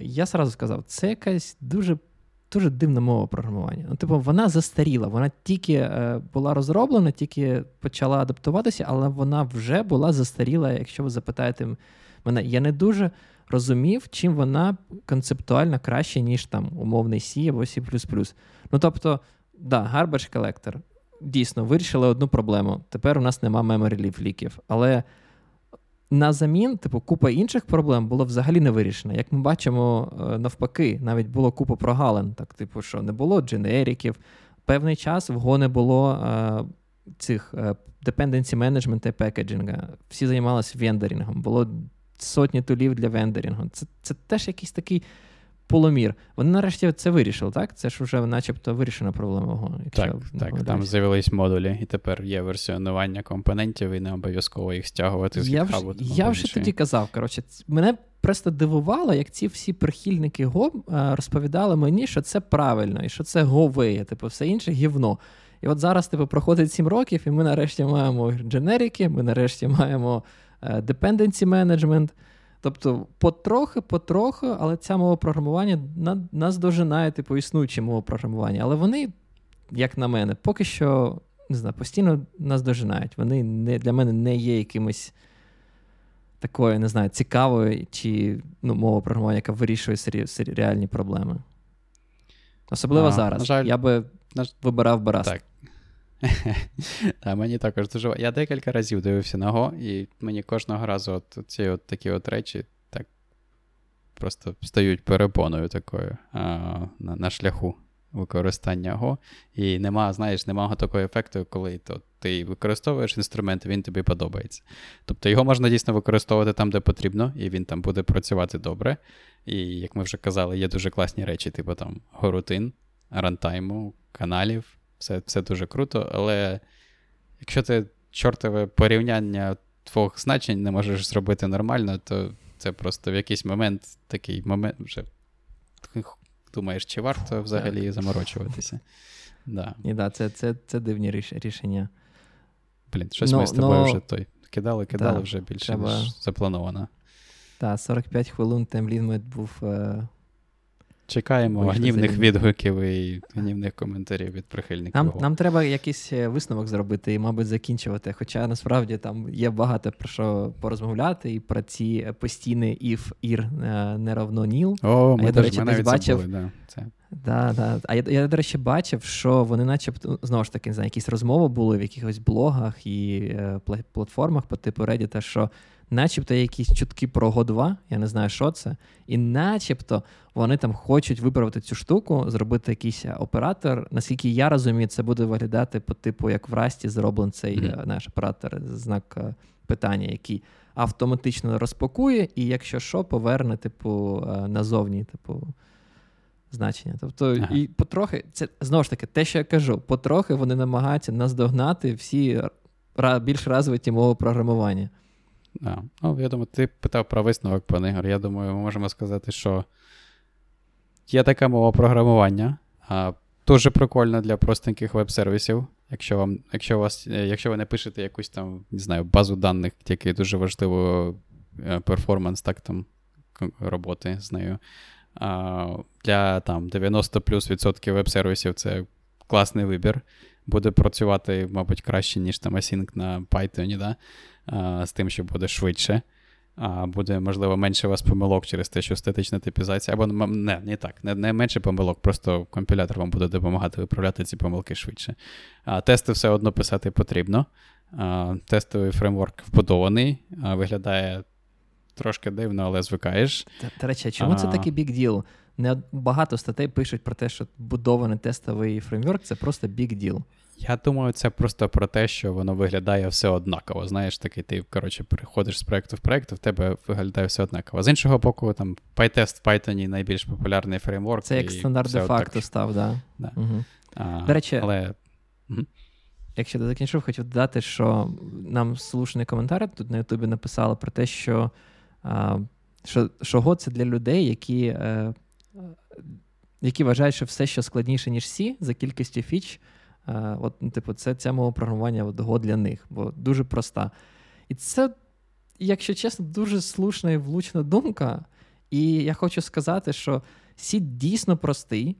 я сразу сказав, це якась дуже дуже дивна мова програмування. Ну, типу, вона застаріла, вона тільки е, була розроблена, тільки почала адаптуватися, але вона вже була застаріла, якщо ви запитаєте мене. Я не дуже розумів, чим вона концептуально краще, ніж там умовний C або C. Ну, тобто. Да, Garbage Collector. Дійсно, вирішили одну проблему. Тепер у нас нема memory ліків. Але на замін, типу, купа інших проблем було взагалі не вирішено. Як ми бачимо, е, навпаки, навіть було купа прогалин. Так, типу, що не було дженериків. Певний час в Go не було е, цих е, dependency management і пекеджинга. Всі займалися вендорінгом. Було сотні тулів для вендорінгу. Це це теж якийсь такий полумір. Вони нарешті це вирішили, так? Це ж вже начебто вирішена проблема. Так, так, там з'явились модулі, і тепер є версіонування компонентів, і не обов'язково їх стягувати з Я GitHub. вже, я вже тоді казав. коротше, Мене просто дивувало, як ці всі прихильники Go е, розповідали мені, що це правильно, і що це Go типу, все інше гівно. І от зараз, типу, проходить 7 років, і ми нарешті маємо дженерики, ми нарешті маємо е, dependency management. Тобто, потрохи-потрохи, але ця мова програмування нас дожинає, типу, існуючі мови програмування. Але вони, як на мене, поки що не знаю, постійно нас дожинають. Вони не, для мене не є якимось такою, не знаю, цікавою чи ну, мова програмування, яка вирішує сері, сері, реальні проблеми. Особливо а, зараз. Жаль, Я би на... вибирав би раз. Так. А Мені також дуже. Я декілька разів дивився на Го, і мені кожного разу от ці от такі от речі так просто стають перепоною такою а, на, на шляху використання Го. І нема, знаєш, немає такого ефекту, коли то ти використовуєш інструмент, він тобі подобається. Тобто його можна дійсно використовувати там, де потрібно, і він там буде працювати добре. І, як ми вже казали, є дуже класні речі, типу там горутин, рантайму, каналів. Все, все дуже круто, але якщо ти чортове порівняння двох значень не можеш зробити нормально, то це просто в якийсь момент такий момент вже думаєш, чи варто взагалі так. заморочуватися. Да. І да, це це, це дивні рішення. Блін, щось no, ми з тобою no, вже той кидали, кидали да, вже більше, треба... ніж заплановано. Так, 45 хвилин темлімит був. Е... Чекаємо Вийшли гнівних відгуків і гнівних коментарів від прихильників. Нам нам треба якийсь е, висновок зробити і, мабуть, закінчувати. Хоча насправді там є багато про що порозмовляти, і про ці постійні if, ір е, не равно ніл. О, ми, а я, до речі, десь бачив. Забули, да, це. Да, да. А я, я, до речі, бачив, що вони, начебто, ну, знову ж таки, не знаю, якісь розмови були в якихось блогах і е, платформах по типу Reddit, що начебто є якісь чутки про го 2, я не знаю, що це. І начебто вони там хочуть виправити цю штуку, зробити якийсь оператор. Наскільки я розумію, це буде виглядати по типу, як в Расті зроблений цей mm-hmm. наш оператор, знак е, питання, який автоматично розпакує, і якщо що, поверне, типу, е, назовні, типу. Значення. Тобто, ага. і потрохи, це знову ж таки, те, що я кажу, потрохи вони намагаються наздогнати всі більш розвиті мови програмування. Да. Ну, Я думаю, ти питав про висновок, пане Ігор. Я думаю, ми можемо сказати, що є така мова програмування. А, Дуже прикольна для простеньких веб-сервісів. Якщо вам, якщо, у вас, е, якщо ви не пишете якусь там, не знаю, базу даних, тільки дуже важливо е, перформанс так там роботи з нею. А, Для там 90 плюс відсотків веб-сервісів це класний вибір. Буде працювати, мабуть, краще, ніж там Async на Python, да? З тим, що буде швидше. Буде, можливо, менше у вас помилок через те, що статична типізація. Або не не так, не не менше помилок, просто компілятор вам буде допомагати виправляти ці помилки швидше. А, Тести все одно писати потрібно. А, Тестовий фреймворк вбудований, а, виглядає трошки дивно, але звикаєш. До речі, чому це такий big deal? Не багато статей пишуть про те, що будований тестовий фреймворк це просто big deal. Я думаю, це просто про те, що воно виглядає все однаково. Знаєш, такий ти, коротше, переходиш з проєкту в проєкт, в тебе виглядає все однаково. З іншого боку, там PyTest в Python найбільш популярний фреймворк. Це як стандарт де-факто став, да. да. Угу. А, До речі, але... якщо ти закінчив, хотів додати, що нам слушний коментар тут на Ютубі написали про те, що а, що, що Go — це для людей, які е, які вважають, що все, що складніше, ніж C, за кількістю фіч. Е, от, ну, типу, це ця мова програмування от, для них, бо дуже проста. І це, якщо чесно, дуже слушна і влучна думка. І я хочу сказати, що C дійсно простий,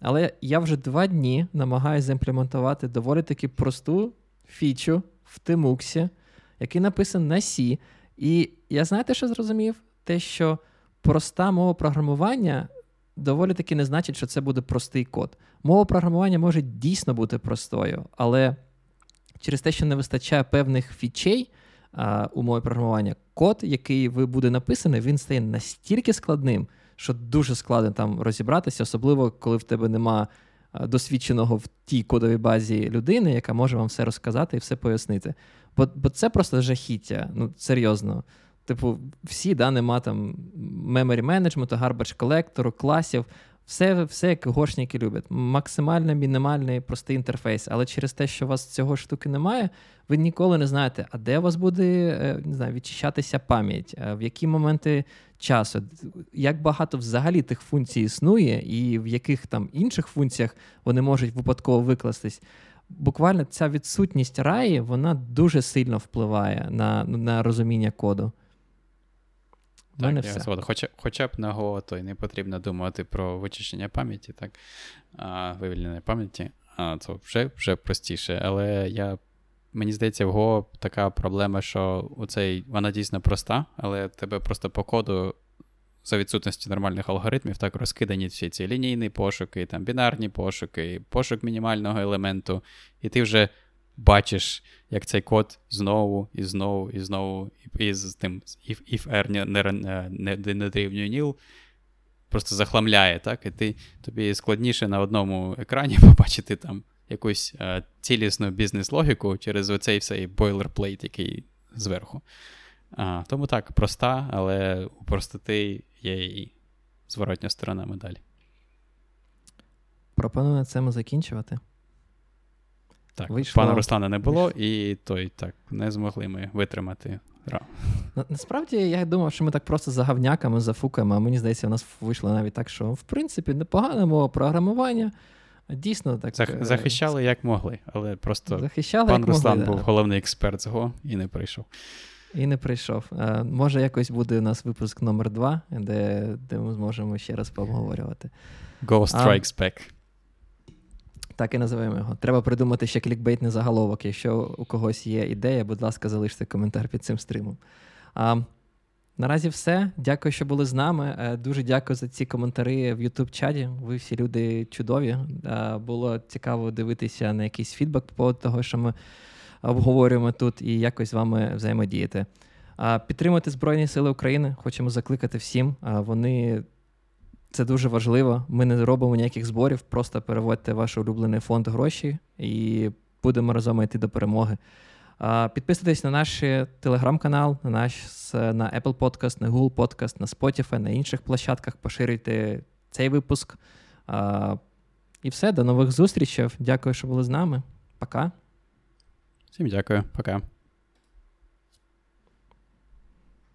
але я вже два дні намагаюся заімплементувати доволі таки просту фічу в Тимуксі, який написаний на C. І я знаєте, що зрозумів? Те, що проста мова програмування доволі таки не значить, що це буде простий код. Мова програмування може дійсно бути простою, але через те, що не вистачає певних фічей у мові програмування, код, який ви буде написаний, він стає настільки складним, що дуже складно там розібратися, особливо коли в тебе нема досвідченого в тій кодовій базі людини, яка може вам все розказати і все пояснити. Бо бо це просто жахіття. Ну, серйозно. Типу, всі, да, нема там memory менеджменту, garbage колектору, класів. Все, все як горшники люблять. Максимально мінімальний простий інтерфейс. Але через те, що у вас цього штуки немає, ви ніколи не знаєте, а де у вас буде е, не знаю, відчищатися пам'ять, е, в які моменти часу, як багато взагалі тих функцій існує, і в яких там інших функціях вони можуть випадково викластись. Буквально ця відсутність раї вона дуже сильно впливає на, на розуміння коду. Так, мене все. Хоча хоча б на Go то й не потрібно думати про вичищення пам'яті, так, а, вивільнення пам'яті, а, це вже вже простіше. Але я, мені здається, в Go така проблема, що оцей, вона дійсно проста, але тебе просто по коду. За відсутності нормальних алгоритмів, так розкидані всі ці лінійні пошуки, там бінарні пошуки, пошук мінімального елементу, і ти вже бачиш, як цей код знову і знову і знову, і з тим if, if err не, не, не, не дорівнює nil, просто захламляє, так? І ти, тобі складніше на одному екрані побачити там якусь е, цілісну бізнес-логіку через оцей всей boilerplate, який зверху. А, Тому так, проста, але у простоти є і зворотня сторона медалі. Пропоную на цьому закінчувати. Так, Вийшло... пана Руслана не було, і той так не змогли ми витримати. На, насправді я думав, що ми так просто загавняками зафукаємо, а мені здається, у нас вийшло навіть так, що в принципі непогане мова програмування. Дійсно, так. Зах- е, захищали як могли, але просто Захищали, пан як Руслан могли, був да. головний експерт з ГО і не прийшов. І не прийшов. А, може, якось буде у нас випуск номер два, де де ми зможемо ще раз пообговорювати. Go Strikes Back. Так і називаємо його. Треба придумати ще клікбейтний заголовок. Якщо у когось є ідея, будь ласка, залиште коментар під цим стримом. А, Наразі все. Дякую, що були з нами. Е, дуже дякую за ці коментарі в youtube чаті Ви всі люди чудові. Е, було цікаво дивитися на якийсь фідбек по того, що ми обговорюємо тут, і якось з вами взаємодіяти. Підтримати Збройні Сили України. Хочемо закликати всім. Вони це дуже важливо. Ми не робимо ніяких зборів, просто переводьте ваш улюблений фонд гроші і будемо разом йти до перемоги. Підписуйтесь на наш телеграм-канал, на наш на Apple Podcast, на Google Podcast, на Spotify, на інших площадках. Поширюйте цей випуск. І все, до нових зустрічей. Дякую, що були з нами. Пока. Всім дякую, пока.